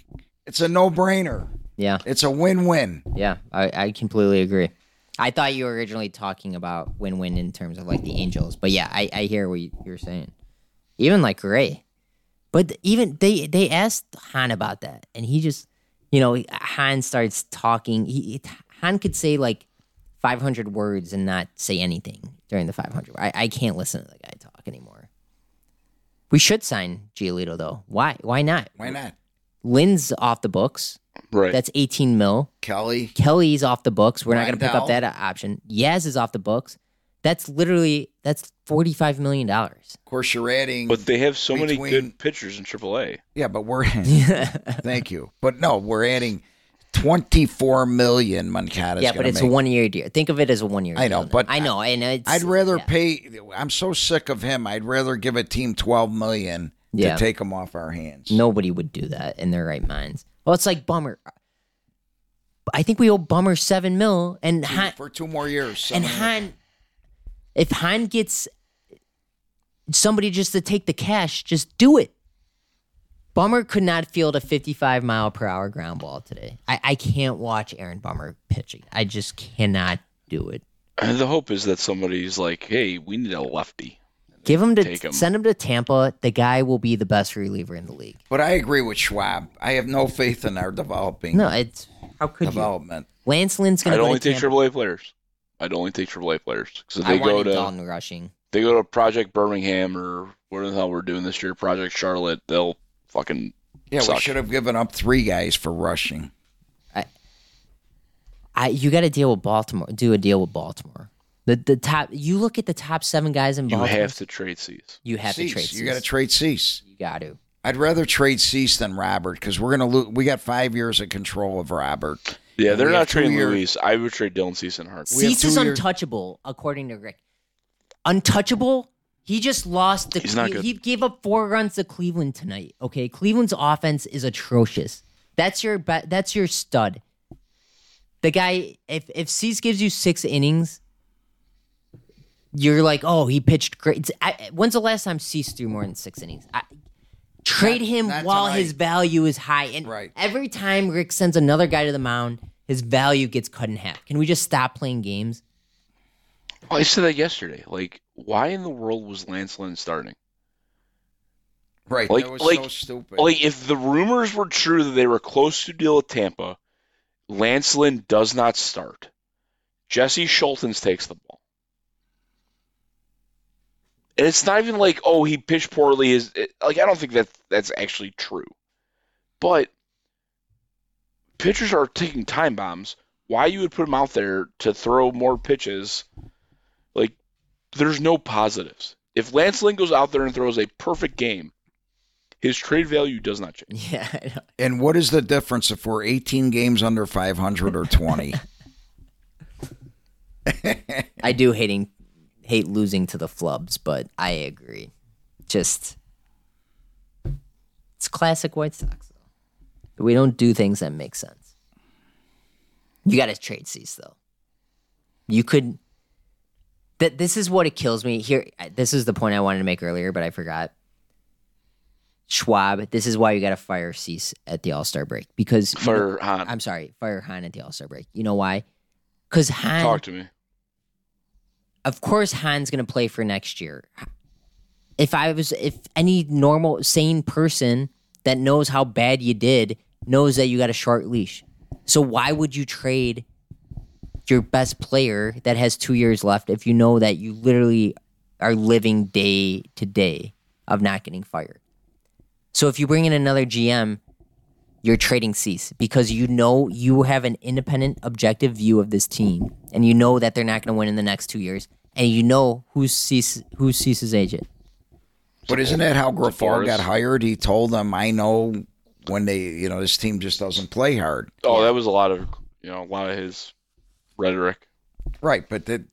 It's a no brainer. Yeah, It's a win win. yeah, I, I completely agree. I thought you were originally talking about win-win in terms of like the Angels, but yeah, I, I hear what you, you're saying. Even like Ray, but even they they asked Hahn about that, and he just, you know, Hahn starts talking. He Hahn could say like 500 words and not say anything during the 500. I, I can't listen to the guy talk anymore. We should sign Giolito though. Why? Why not? Why not? Lynn's off the books. Right. That's 18 mil. Kelly. Kelly's off the books. We're not going to pick up that option. Yaz is off the books. That's literally that's 45 million dollars. Of course, you're adding. but they have so many good pitchers in AAA. Yeah, but we're thank you. But no, we're adding twenty four million. Moncada's yeah, but gonna it's a one year deal. Think of it as a one year. I know, but I know, and it's. I'd rather yeah. pay. I'm so sick of him. I'd rather give a team twelve million Yeah. to take them off our hands. Nobody would do that in their right minds. Well, it's like Bummer. I think we owe Bummer seven mil, and Two- Hahn, for two more years. and seven- Hahn, if Hahn gets somebody just to take the cash, just do it. Bummer could not field a 55 mile per hour ground ball today. I, I can't watch Aaron Bummer pitching. I just cannot do it. And the hope is that somebody's like, "Hey, we need a lefty." Give him to Take him. send him to Tampa. The guy will be the best reliever in the league. But I agree with Schwab. I have no faith in our developing No, it's how could you? development. Lance Lynn's gonna I'd go only take Tampa. AAA players. I'd only take AAA players because if I they go to Dalton Rushing. they go to Project Birmingham or whatever the hell we're doing this year, Project Charlotte, they'll fucking Yeah, we should have given up three guys for rushing. I, I you got to deal with Baltimore. Do a deal with Baltimore. The the top. You look at the top seven guys in you have to trade C's. You have to Cease. trade. You got to trade Cease. You got to. I'd rather trade Cease than Robert because we're gonna lose. We got five years of control of Robert. Yeah, they're not trading years- Luis. I would trade Dylan Cease in heart. We Cease is two years- untouchable, according to Rick. Untouchable. He just lost the. He's not he, good. he gave up four runs to Cleveland tonight. Okay, Cleveland's offense is atrocious. That's your. be- That's your stud. The guy. If if Cease gives you six innings, you're like, oh, he pitched great. I, when's the last time Cease threw more than six innings? I, trade Not- him while tonight. his value is high. And Right. every time Rick sends another guy to the mound, his value gets cut in half. Can we just stop playing games? Oh, I said that yesterday. Like, why in the world was Lance Lynn starting? Right. Like- that was like- so stupid. Like, if the rumors were true that they were close to deal with Tampa, Lance Lynn does not start. Jesse Scholtens takes the ball. And it's not even like, oh, he pitched poorly. Is like I don't think that that's actually true. But pitchers are taking time bombs. Why you would put him out there to throw more pitches? Like, there's no positives. If Lance Lynn goes out there and throws a perfect game, his trade value does not change. Yeah, I know. and what is the difference if we're 18 games under 500 or 20? I do hating hate losing to the flubs, but I agree. Just it's classic White Sox. Though. We don't do things that make sense. You got to trade Cease though. You could. That this is what it kills me. Here, this is the point I wanted to make earlier, but I forgot. Schwab. This is why you got to fire Cease at the All Star break because you know- I'm sorry, fire Hahn at the All Star break. You know why? Because Hahn talk to me. Of course Hahn's going to play for next year. If I was if any normal sane person that knows how bad you did knows that you got a short leash. So why would you trade your best player that has two years left if you know that you literally are living day to day of not getting fired. So if you bring in another GM, you're trading Cease because you know you have an independent, objective view of this team, and you know that they're not going to win in the next two years, and you know who's Cease, who's Cease's agent. But isn't that how Grifol got hired? He told them, "I know when they, you know, this team just doesn't play hard." Oh, that was a lot of you know a lot of his rhetoric. Right, but that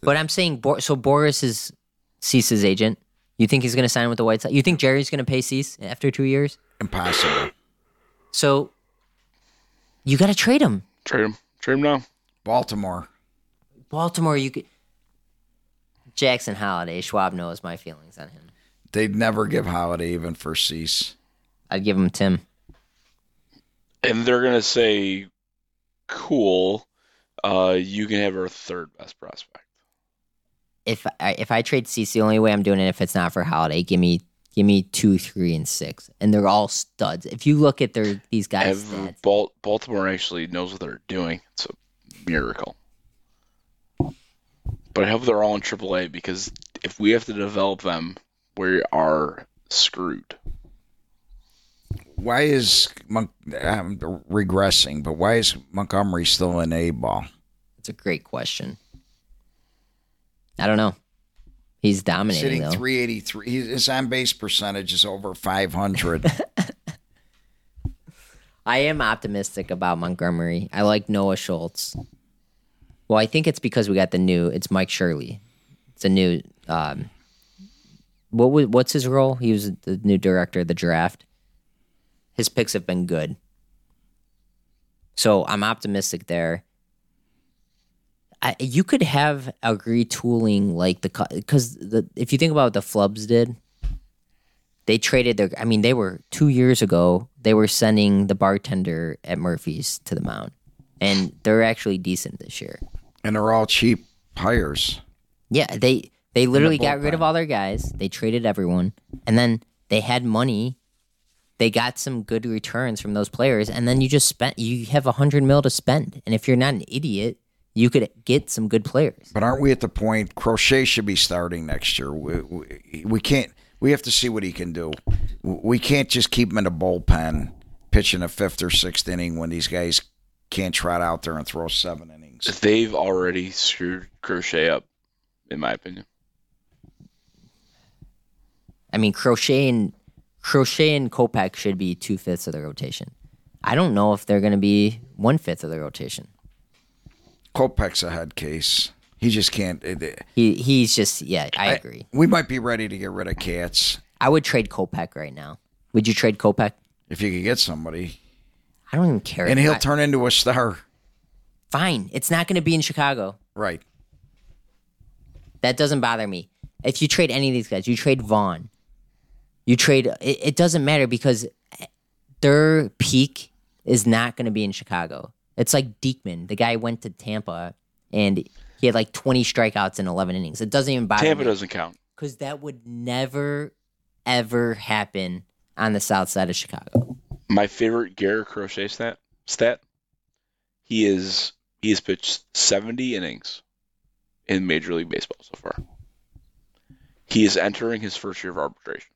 But I'm saying, Bor- so Boras is Cease's agent. You think he's going to sign with the White Sox? You think Jerry's going to pay Cease after two years? impossible. So you got to trade him. Trade him. Trade him now. Baltimore. Baltimore, you could. Jackson Holliday, Schwab knows my feelings on him. They'd never give Holliday even for Cease. I'd give him Tim. And they're gonna say, "Cool, uh, you can have our third best prospect." If I if I trade Cease, the only way I'm doing it if it's not for Holliday, give me give me two, three, and six, and they're all studs. If you look at their these guys' Have stats, Bal- Baltimore actually knows what they're doing. It's a miracle. But I hope they're all in AAA because if we have to develop them, we are screwed. Why is Mon- I'm regressing? But why is Montgomery still in A ball? it's a great question. I don't know. He's dominating Sitting though. 383. His on base percentage is over 500. I am optimistic about Montgomery. I like Noah Schultz. Well, I think it's because we got the new. It's Mike Shirley. It's a new. Um, what was what's his role? He was the new director of the draft. His picks have been good, so I'm optimistic there. I, you could have a retooling like the because the if you think about what the Flubs did, they traded their. I mean, they were two years ago. They were sending the bartender at Murphy's to the mound, and they're actually decent this year. and they're all cheap hires. Yeah, they they literally got rid of all their guys. They traded everyone, and then they had money. They got some good returns from those players, and then you just spent. You have a hundred mil to spend, and if you're not an idiot, you could get some good players. But aren't we at the point Crochet should be starting next year? We, we, we can't. We have to see what he can do. We can't just keep him in the bullpen pitching a fifth or sixth inning when these guys can't trot out there and throw seven innings. They've already screwed Crochet up, in my opinion. I mean, Crochet and Crochet and Kopech should be two fifths of the rotation. I don't know if they're going to be one fifth of the rotation. Kopech's a head case. He just can't. Uh, it- He he's just yeah. I agree. we might be ready to get rid of Cats I would trade Kopech right now. Would you trade Kopech? if you could get somebody, I don't even care. and he'll I- turn into a star. fine. It's not going to be in Chicago. Right. That doesn't bother me. If you trade any of these guys, you trade Vaughn, you trade. It, it doesn't matter because their peak is not going to be in Chicago. It's like Diekman. The guy went to Tampa and he had like 20 strikeouts in 11 innings. It doesn't even bother Tampa me doesn't count. because that would never, ever happen on the south side of Chicago. My favorite Garrett Crochet stat stat. He is he has pitched 70 innings in Major League Baseball so far. He is entering his first year of arbitration.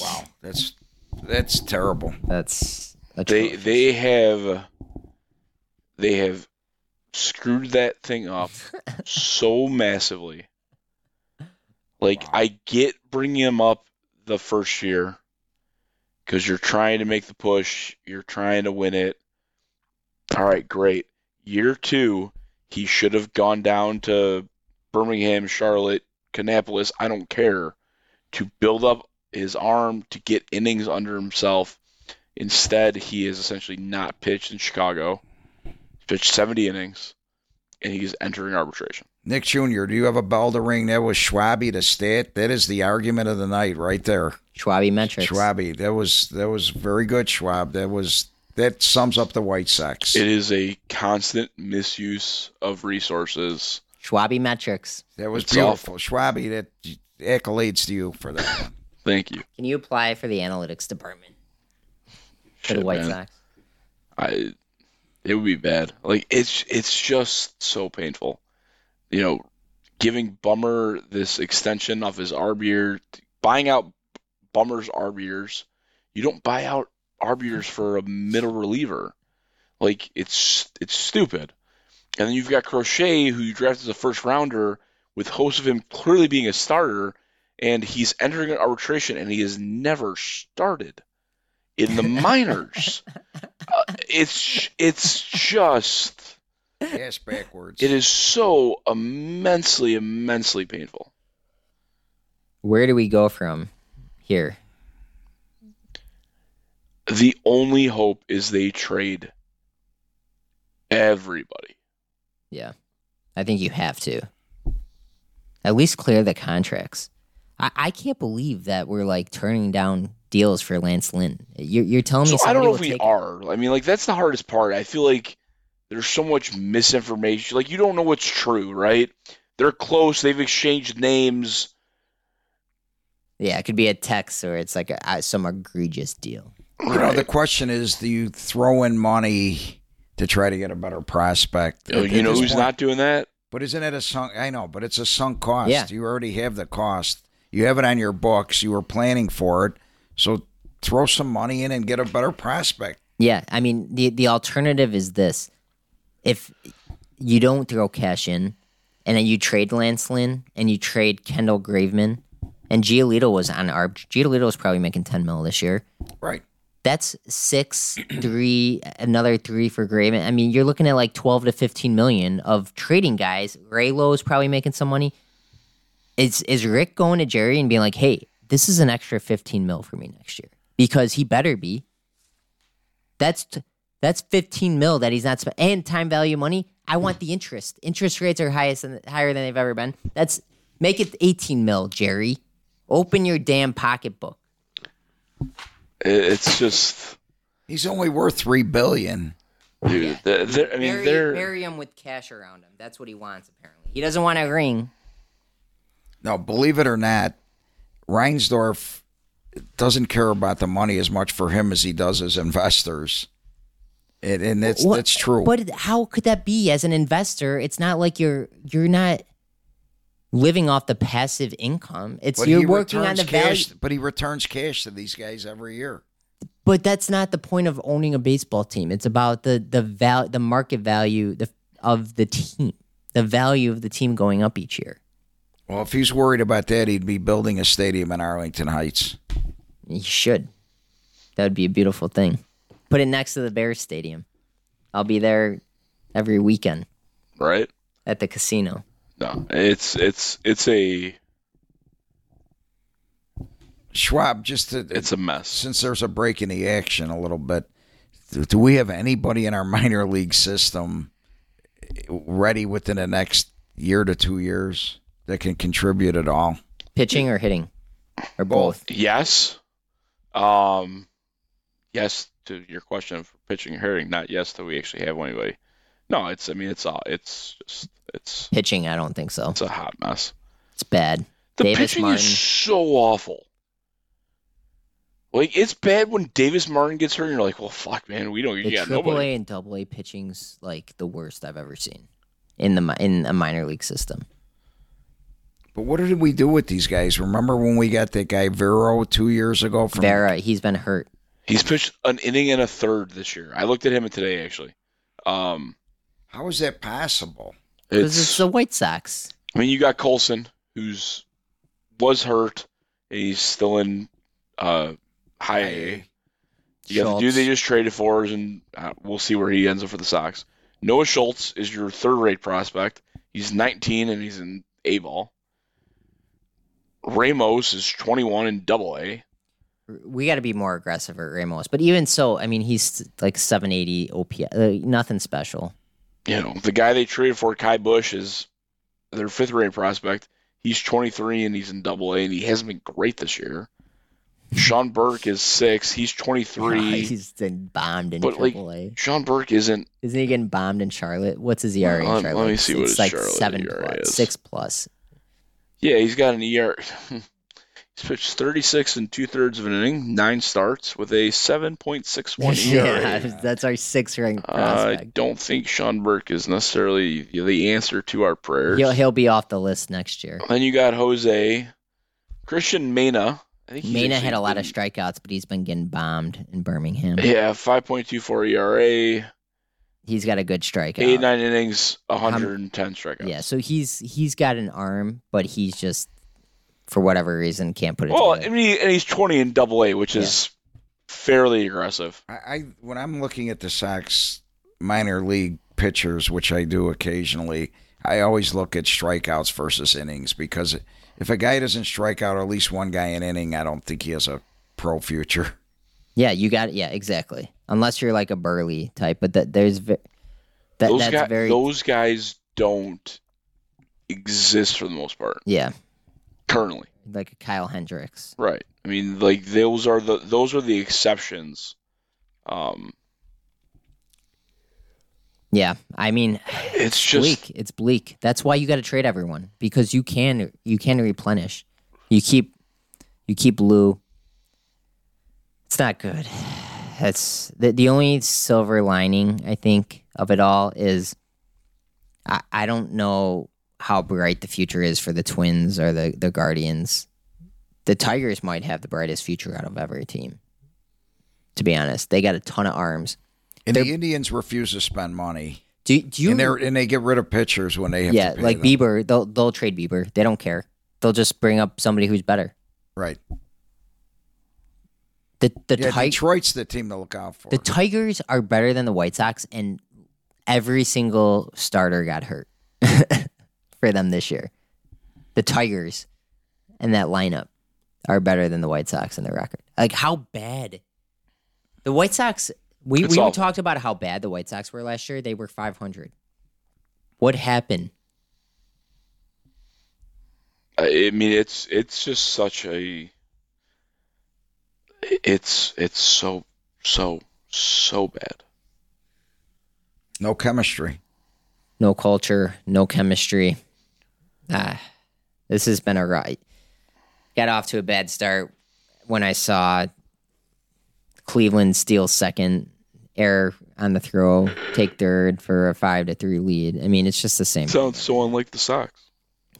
Wow. That's that's terrible. That's They they have they have screwed that thing up so massively. Like I get bringing him up the first year because you're trying to make the push, you're trying to win it. All right, great. Year two, he should have gone down to Birmingham, Charlotte, Kannapolis. I don't care to build up his arm to get innings under himself. Instead, he is essentially not pitched in Chicago. He's pitched 70 innings, and he's entering arbitration. Nick Jr., do you have a bell to ring? That was Schwabi the stat. That is the argument of the night right there. Schwabi metrics. Schwabi. That was that was very good, Schwab. That was that sums up the White Sox. It is a constant misuse of resources. Schwabi metrics. That was It's beautiful. Schwabi, that accolades to you for that one. Thank you. Can you apply for the analytics department for the White man. Sox? I It would be bad. Like it's it's just so painful. You know, giving Bummer this extension of his arb year, buying out Bummer's arb years. You don't buy out arb years for a middle reliever. Like it's it's stupid. And then you've got Crochet, who you drafted as a first rounder, with hopes of him clearly being a starter, and he's entering an arbitration, and he has never started in the minors. Uh, it's it's just Ass backwards. it is so immensely immensely painful. Where do we go from here? The only hope is they trade everybody. Yeah. I think you have to. At least clear the contracts. I, I can't believe that we're like turning down deals for Lance Lynn. You're, you're telling me So I don't know if we take are. I mean, like that's the hardest part. I feel like there's so much misinformation. Like you don't know what's true, right? They're close. They've exchanged names. Yeah, it could be a text or it's like a, uh, some egregious deal. You know, the question is, do you throw in money to try to get a better prospect? You know, At- you know who's point- not doing that? But isn't it a sunk? I know, but it's a sunk cost. Yeah. You already have the cost. You have it on your books. You were planning for it. So throw some money in and get a better prospect. Yeah, I mean the the alternative is this: if you don't throw cash in, and then you trade Lance Lynn and you trade Kendall Graveman, and Giolito was on ARB. Giolito was probably making ten mil this year. Right. That's six, three, another three for Graveman. I mean, you're looking at like twelve to fifteen million of trading guys. ReyLo is probably making some money. Is is Rick going to Jerry and being like, "Hey, this is an extra fifteen mil for me next year because he better be." That's t- that's fifteen mil that he's not spent and time value money. I want the interest. Interest rates are highest and higher than they've ever been. That's make it eighteen mil, Jerry. Open your damn pocketbook. It's just, He's only worth three billion. dude. they're- they're- I mean, bury, they're bury him with cash around him. That's what he wants. Apparently, he doesn't want a ring. No, believe it or not, Reinsdorf doesn't care about the money as much for him as he does as investors. And, and that's What- that's true. But how could that be as an investor? It's not like you're you're not living off the passive income. It's But you're working on the value. But he returns cash to these guys every year. But that's not the point of owning a baseball team. It's about the the val the market value the, of the team, the value of the team going up each year. Well, if he's worried about that, he'd be building a stadium in Arlington Heights. You should. That would be a beautiful thing. Put it next to the Bears Stadium. I'll be there every weekend right. at the casino. No, it's it's it's a Schwab, just to, it's a mess. since there's a break in the action a little bit, do- do we have anybody in our minor league system ready within the next year to two years that can contribute at all? Pitching or hitting? Or both? Yes. Um, yes to your question for pitching and hitting. Not yes that we actually have anybody. No, it's. I mean, it's all. It's just. It's. Pitching, I don't think so. It's a hot mess. It's bad. The Davis pitching Martin. is so awful. Like it's bad when Davis Martin gets hurt, and you're like, "Well, fuck, man, we don't. The You got triple nobody." A and double A pitching's like the worst I've ever seen in the in a minor league system. But what did we do with these guys? Remember when we got that guy Vero two years ago from Vera, he's been hurt. He's pitched an inning and a third this year. I looked at him today actually. Um, How is that possible? Because it's. it's the White Sox. I mean, you got Colson, who's was hurt, and he's still in uh, high A. You got the dude they just traded for, and uh, we'll see where he ends up for the Sox. Noah Schultz is your third-rate prospect. He's 19 and he's in A ball. Ramos is 21 in Double A. We got to be more aggressive at Ramos. But even so, I mean, he's like 780 OPS. Uh, nothing special. You know, the guy they traded for, Ky Bush, is their fifth-rate prospect. He's 23 and he's in Double A, and he hasn't been great this year. Sean Burke is six. He's 23. he's been bombed in But, like, Triple A. Sean Burke isn't Isn't he getting bombed in Charlotte? What's his ERA Let- in let Charlotte? me see what it's his like Charlotte seven ERA plus, is. six plus. Yeah, he's got an ER. he's pitched 36 and two thirds of an inning, nine starts with a 7.61 ERA. yeah, that's our sixth ranked I don't think Sean Burke is necessarily the answer to our prayers. He'll he'll be off the list next year. Then you got Jose, Cristian Mena. I think Mena had a lot of strikeouts, but he's been getting bombed in Birmingham. Yeah, 5.24 ERA, He's got a good strikeout. 89 innings, 110 strikeouts. Yeah, so he's he's got an arm, but he's just for whatever reason can't put it in. Well, I together. mean, and he's 20 in Double A, which is fairly aggressive. I, I when I'm looking at the Sox minor league pitchers, which I do occasionally, I always look at strikeouts versus innings because if a guy doesn't strike out at least one guy an inning, I don't think he has a pro future. Yeah, you got it. yeah, exactly. Unless you're like a burly type, but that there's ve- that those, that's guy, very those guys don't exist for the most part yeah, currently. like Kyle Hendricks. Right. I mean, like those are the those are the exceptions. Um, Yeah, I mean, it's just bleak. It's bleak. That's why you got to trade everyone because you can you can replenish. You keep you keep Lou. It's not good. That's the the only silver lining I think of it all is I I don't know how bright the future is for the Twins or the the Guardians. The Tigers might have the brightest future out of every team. To be honest, they got a ton of arms. And They're- the Indians refuse to spend money, Do, do you and they and they get rid of pitchers when they have yeah, like them. Bieber, they'll they'll trade Bieber. They don't care. They'll just bring up somebody who's better. Right. The the Yeah, Ti- Detroit's the team to look out for. the Tigers are better than the White Sox, and every single starter got hurt for them this year. The Tigers and that lineup are better than the White Sox in the record. Like how bad the White Sox. We It's we awful. talked about how bad the White Sox were last year. They were five hundred. What happened? I I mean, it's it's just such a it's it's so so so bad. no chemistry. no culture, no chemistry. Ah, this has been a ride. Got off to a bad start when I saw Cleveland steal second, error on the throw, take third for a five to three lead. I mean, it's just the same Sounds so unlike the Sox.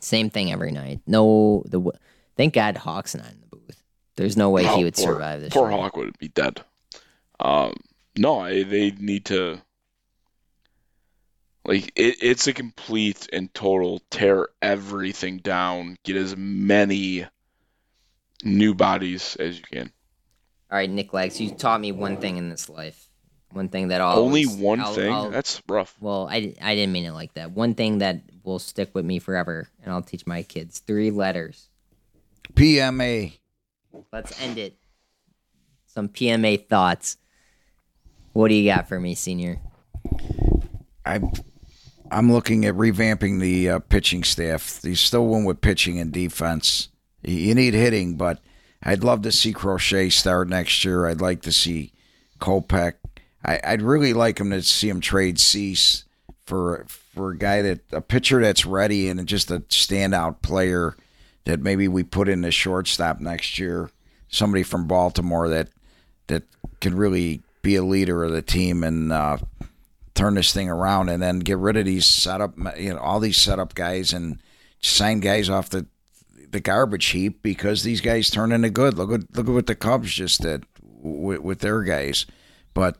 same thing every night. No, the w- thank God Hawk's not in the booth. There's no way he would poor, survive this. Poor year. Hawk would be dead. Um, no, I, they need to. Like it, it's a complete and total tear everything down. Get as many new bodies as you can. All right, Nick Legs, you taught me one thing in this life. One thing that I'll Only always- one I'll- thing. I'll- That's rough. Well, I, I didn't mean it like that. One thing that will stick with me forever, and I'll teach my kids three letters. PMA. Let's end it. Some PMA thoughts. What do you got for me, senior? I, I'm looking at revamping the uh, pitching staff. You still one with pitching and defense. You- need hitting, but I'd love to see Crochet start next year. I'd like to see Kopech. I, I'd really like him to see him trade Cease for for a guy that a pitcher that's ready and just a standout player that maybe we put in a shortstop next year. Somebody from Baltimore that that can really be a leader of the team and uh, turn this thing around, and then get rid of these setup, you know, all these setup guys and sign guys off the the garbage heap because these guys turn into good. Look at look at what the Cubs just did with, with their guys, but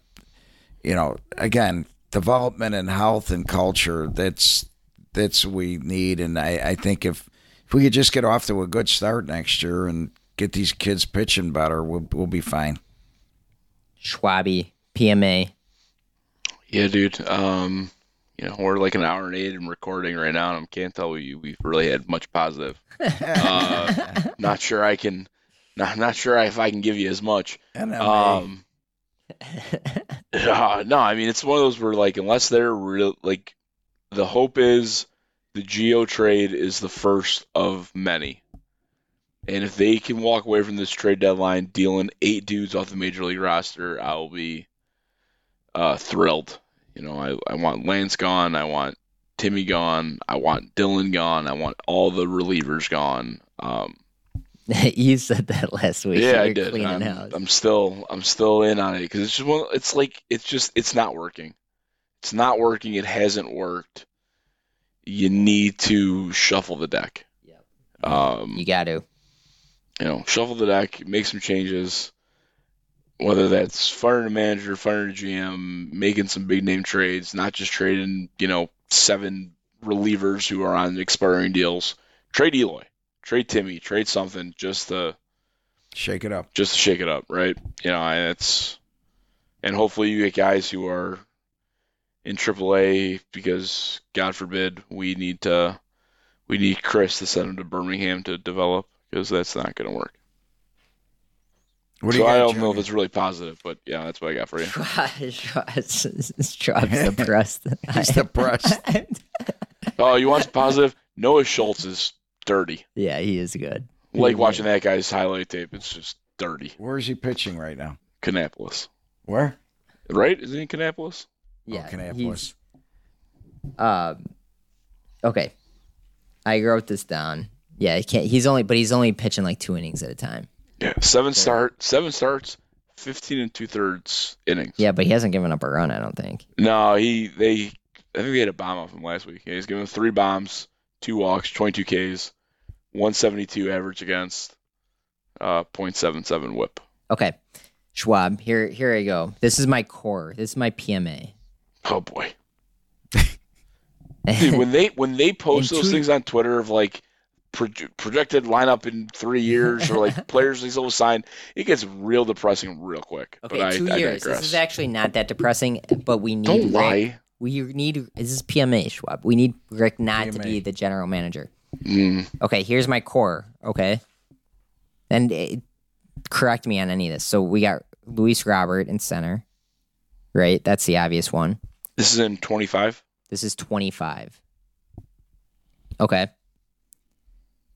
you know, again, development and health and culture. That's that's what we need, and I, I think if if we could just get off to a good start next year and get these kids pitching better, we'll we'll be fine. Schwabi, PMA. Yeah, dude. Um, you know, we're like an hour and eight in recording right now, and I can't tell you we've really had much positive. uh, not sure I can. Not not sure if I can give you as much. Um, uh, no, I mean it's one of those where like unless they're real, like the hope is the Geo trade is the first of many, and if they can walk away from this trade deadline dealing eight dudes off the major league roster, I will be uh, thrilled. You know, I, I want Lance gone, I want Timmy gone, I want Dylan gone, I want all the relievers gone. Um, you said that last week. Yeah, I did. I'm, house. I'm still I'm still in on it because it's just one. It's like it's just it's not working. It's not working. It hasn't worked. You need to shuffle the deck. Yep. Um, you got to. you know, shuffle the deck, make some changes. Whether that's firing a manager, firing a GM, making some big name trades, not just trading, you know, seven relievers who are on expiring deals. Trade Eloy, trade Timmy, trade something just to Shake it up. just to shake it up, right? You know, and it's and hopefully you get guys who are in AAA because God forbid we need to we need Chris to send him to Birmingham to develop because that's not going to work. What do so you I got, don't know if it's really positive, but yeah, that's what I got for you. Schwab's depressed. He's depressed. Oh, you want some positive? Noah Schultz is dirty. yeah, he is good. Like watching that guy's highlight tape. It's just dirty. Where is he pitching right now? Kannapolis, Where? right? Is he in Kannapolis? Yeah, oh, Kannapolis. he's- Um, okay, I wrote this down. Yeah, he can't. He's only, but he's only pitching like two innings at a time. Yeah, seven start, seven starts, fifteen and two thirds innings. Yeah, but he hasn't given up a run. I don't think. No, he they I think they had a bomb off him last week. Yeah, he's given three bombs, two walks, 22 Ks, 172 average against, uh, .77 WHIP. Okay, Schwab. Here, here I go. This is my core. This is my PMA. Oh boy, Dude, when they when they post In those two- things on Twitter of like proje- projected lineup in three years or like players these will sign, it gets real depressing real quick. Okay, but I, two I years. digress. This is actually not that depressing, but we need Don't Rick. lie. We need this is PMA Schwab. We need Rick not to be the general manager. Mm, Okay, here's my core. Okay, and uh, correct me on any of this. So we got Luis Robert in center, right? That's the obvious one. This is in 25. This is 25. Okay,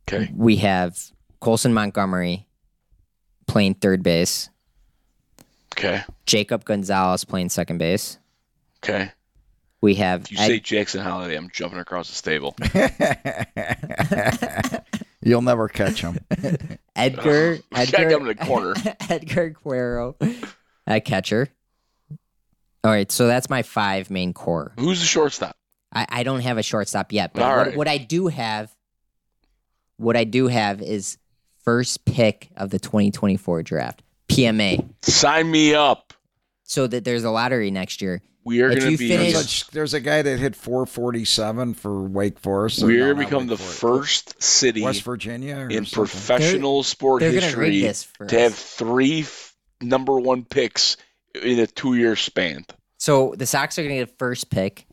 Okay. we have Colson Montgomery playing third base. Okay. Jacob Gonzalez playing second base. Okay. We have If you Ed- say Jackson Holliday, I'm jumping across the stable. You'll never catch him. Edgar Edgar get him in the corner. Edgar Quero at catcher. All right, so that's my five main core. Who's the shortstop? I, I don't have a shortstop yet, but All what, right. what I do have, what I do have is first pick of the 2024 draft, PMA. Sign me up. So that there's a lottery next year. We are going to be. finish- Such- there's a guy that hit 447 for Wake Forest. or we no, are not become the Forest. first city West Virginia in something. professional sport They're history rig this for to have three f- number one picks in a two-year span. So the Sox are going to get a first pick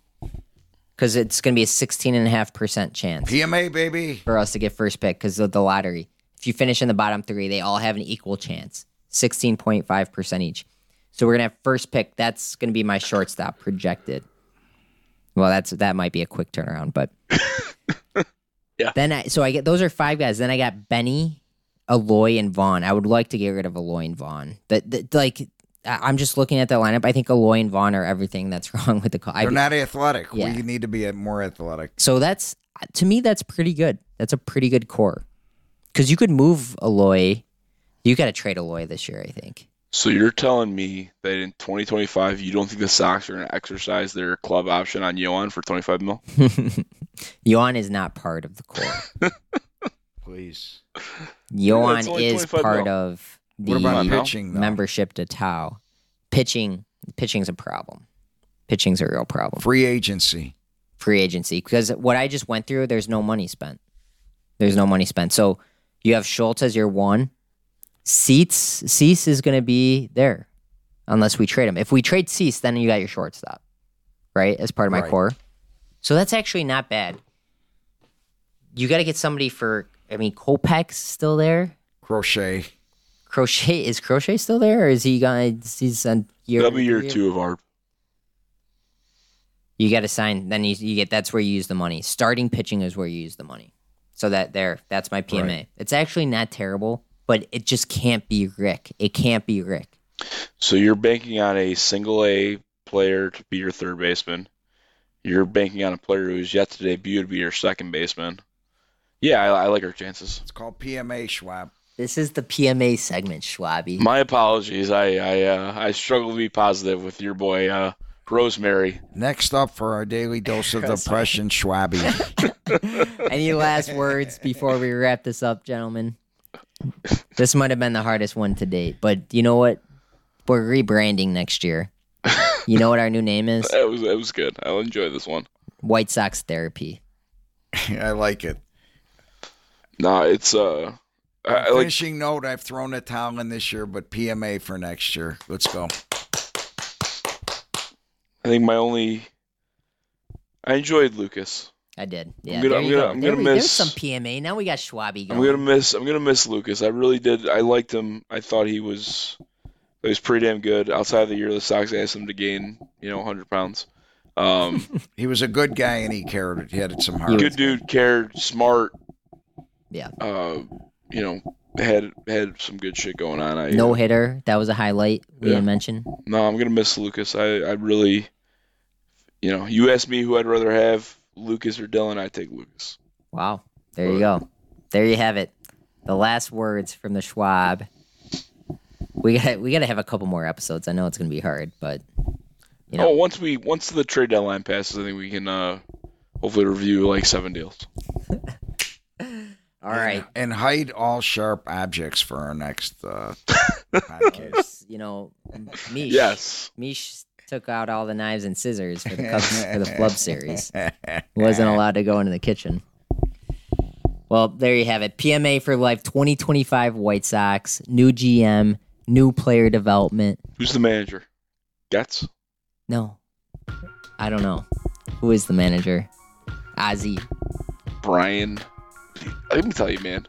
because it's going to be a 16.5% chance PMA baby. for us to get first pick because of the lottery. If you finish in the bottom three, they all have an equal chance 16.5% each. So we're going to have first pick. That's going to be my shortstop projected. Well, that's that might be a quick turnaround, but Yeah. Then I so I get those are five guys. Then I got Benny, Eloy, and Vaughn. I would like to get rid of Eloy and Vaughn. That, that like I- I'm just looking at the lineup. I think Eloy and Vaughn are everything that's wrong with the call. I- They're not athletic. Yeah. We need to be more athletic. So that's to me that's pretty good. That's a pretty good core. Because you could move Eloy. You got to trade Eloy this year, I think. So you're telling me that in 2025 you don't think the Sox are going to exercise their club option on Yohan for 25 mil? Yohan is not part of the core. Please. Yohan is part mil. of the What about pitching, though? membership to Tau. Pitching, pitching's a problem. Pitching's a real problem. Free agency. Free agency because what I just went through, there's no money spent. There's no money spent. So you have Schultz as your one. Cease Cease is going to be there unless we trade him. If we trade Cease, then you got your shortstop, right? As part of my Right. core. So that's actually not bad. You got to get somebody for. I mean, Kopech's still there. Crochet. Crochet is Crochet still there, or is he gonna? He's on year. That'll be year three? two of our. You got to sign. Then you, you get. That's where you use the money. Starting pitching is where you use the money. So that there, that's my PMA. Right. It's actually not terrible, but it just can't be Rick. It can't be Rick. So you're banking on a single A player to be your third baseman. You're banking on a player who's yet to debut to be your second baseman. Yeah, I, I like our chances. It's called PMA, Schwab. This is the PMA segment, Schwabby. My apologies. I I uh, I struggle to be positive with your boy uh, Rosemary. Next up for our daily dose of depression, Schwabby. Any last words before we wrap this up, gentlemen? This might have been the hardest one to date, but you know what? We're rebranding next year. You know what our new name is? That was that was good. I'll enjoy this one. White Sox Therapy. I like it. Nah, it's uh, I, I like Finishing note, I've thrown a towel in this year, but PMA for next year. Let's go. I think my only. I enjoyed Lucas. I did. Yeah, gonna- there I'm you gonna- go. I'm There gonna we- There's miss- some PMA. Now we got Schwabby I'm going. gonna miss. I'm gonna miss Lucas. I really did. I liked him. I thought he was. He was pretty damn good. Outside of the year, the Sox asked him to gain, you know, 100 pounds. Um, He was a good guy and he cared. It he had some heart. good dude, cared, smart. Yeah. Uh, you know, had had some good shit going on. I No hitter. That was a highlight we Yeah. didn't mention. No, I'm gonna miss Lucas. I, I really, you know, you asked me who I'd rather have, Lucas or Dylan. I take Lucas. Wow. There you go. There you have it. The last words from the Schwab. We got we got to have a couple more episodes. I know it's going to be hard, but you know, Oh, once we once the trade deadline passes, I think we can uh hopefully review like seven deals. all right. And hide all sharp objects for our next uh, podcast. You know, Mish. Yes. Mish took out all the knives and scissors for the Cubs for the Flub series. Wasn't allowed to go into the kitchen. Well, there you have it. PMA for life 2025 White Sox, new GM, new player development. Who's the manager? Getz. No. I don't know. Who is the manager? Ozzy. Brian. Let me tell you, man.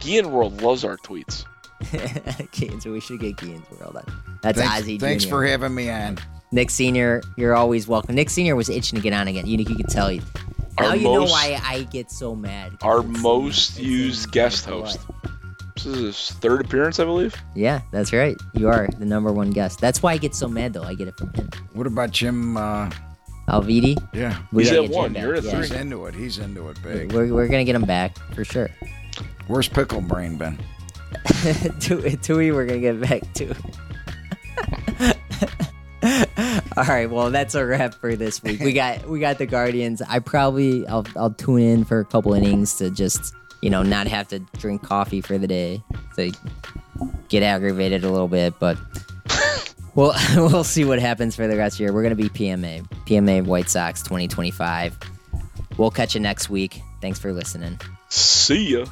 Gian World loves our tweets. okay, so we should get Keaton's World on. That's thanks, Ozzy thanks Jr. for having me on. Nick Senior, you're always welcome. Nick Senior was itching to get on again. You, you could tell you. Now Our you know why I get so mad. Our it's most it's used my guest blood. host. This is his third appearance, I believe. Yeah, that's right. You are the number one guest. That's why I get so mad though. I get it from him. What about Jim? Uh, Alvidi. yeah, We He's at one. You're at Yeah. three. he's into it. He's into it big. We're, we're gonna get him back for sure. Where's Pickle Brain been? Tui, Tui, we're gonna get back to. All right, well that's a wrap for this week. We got we got the Guardians. I probably I'll I'll tune in for a couple innings to just you know not have to drink coffee for the day to get aggravated a little bit, but we'll we'll see what happens for the rest of the year. We're gonna be PMA PMA White Sox 2025. We'll catch you next week. Thanks for listening. See ya.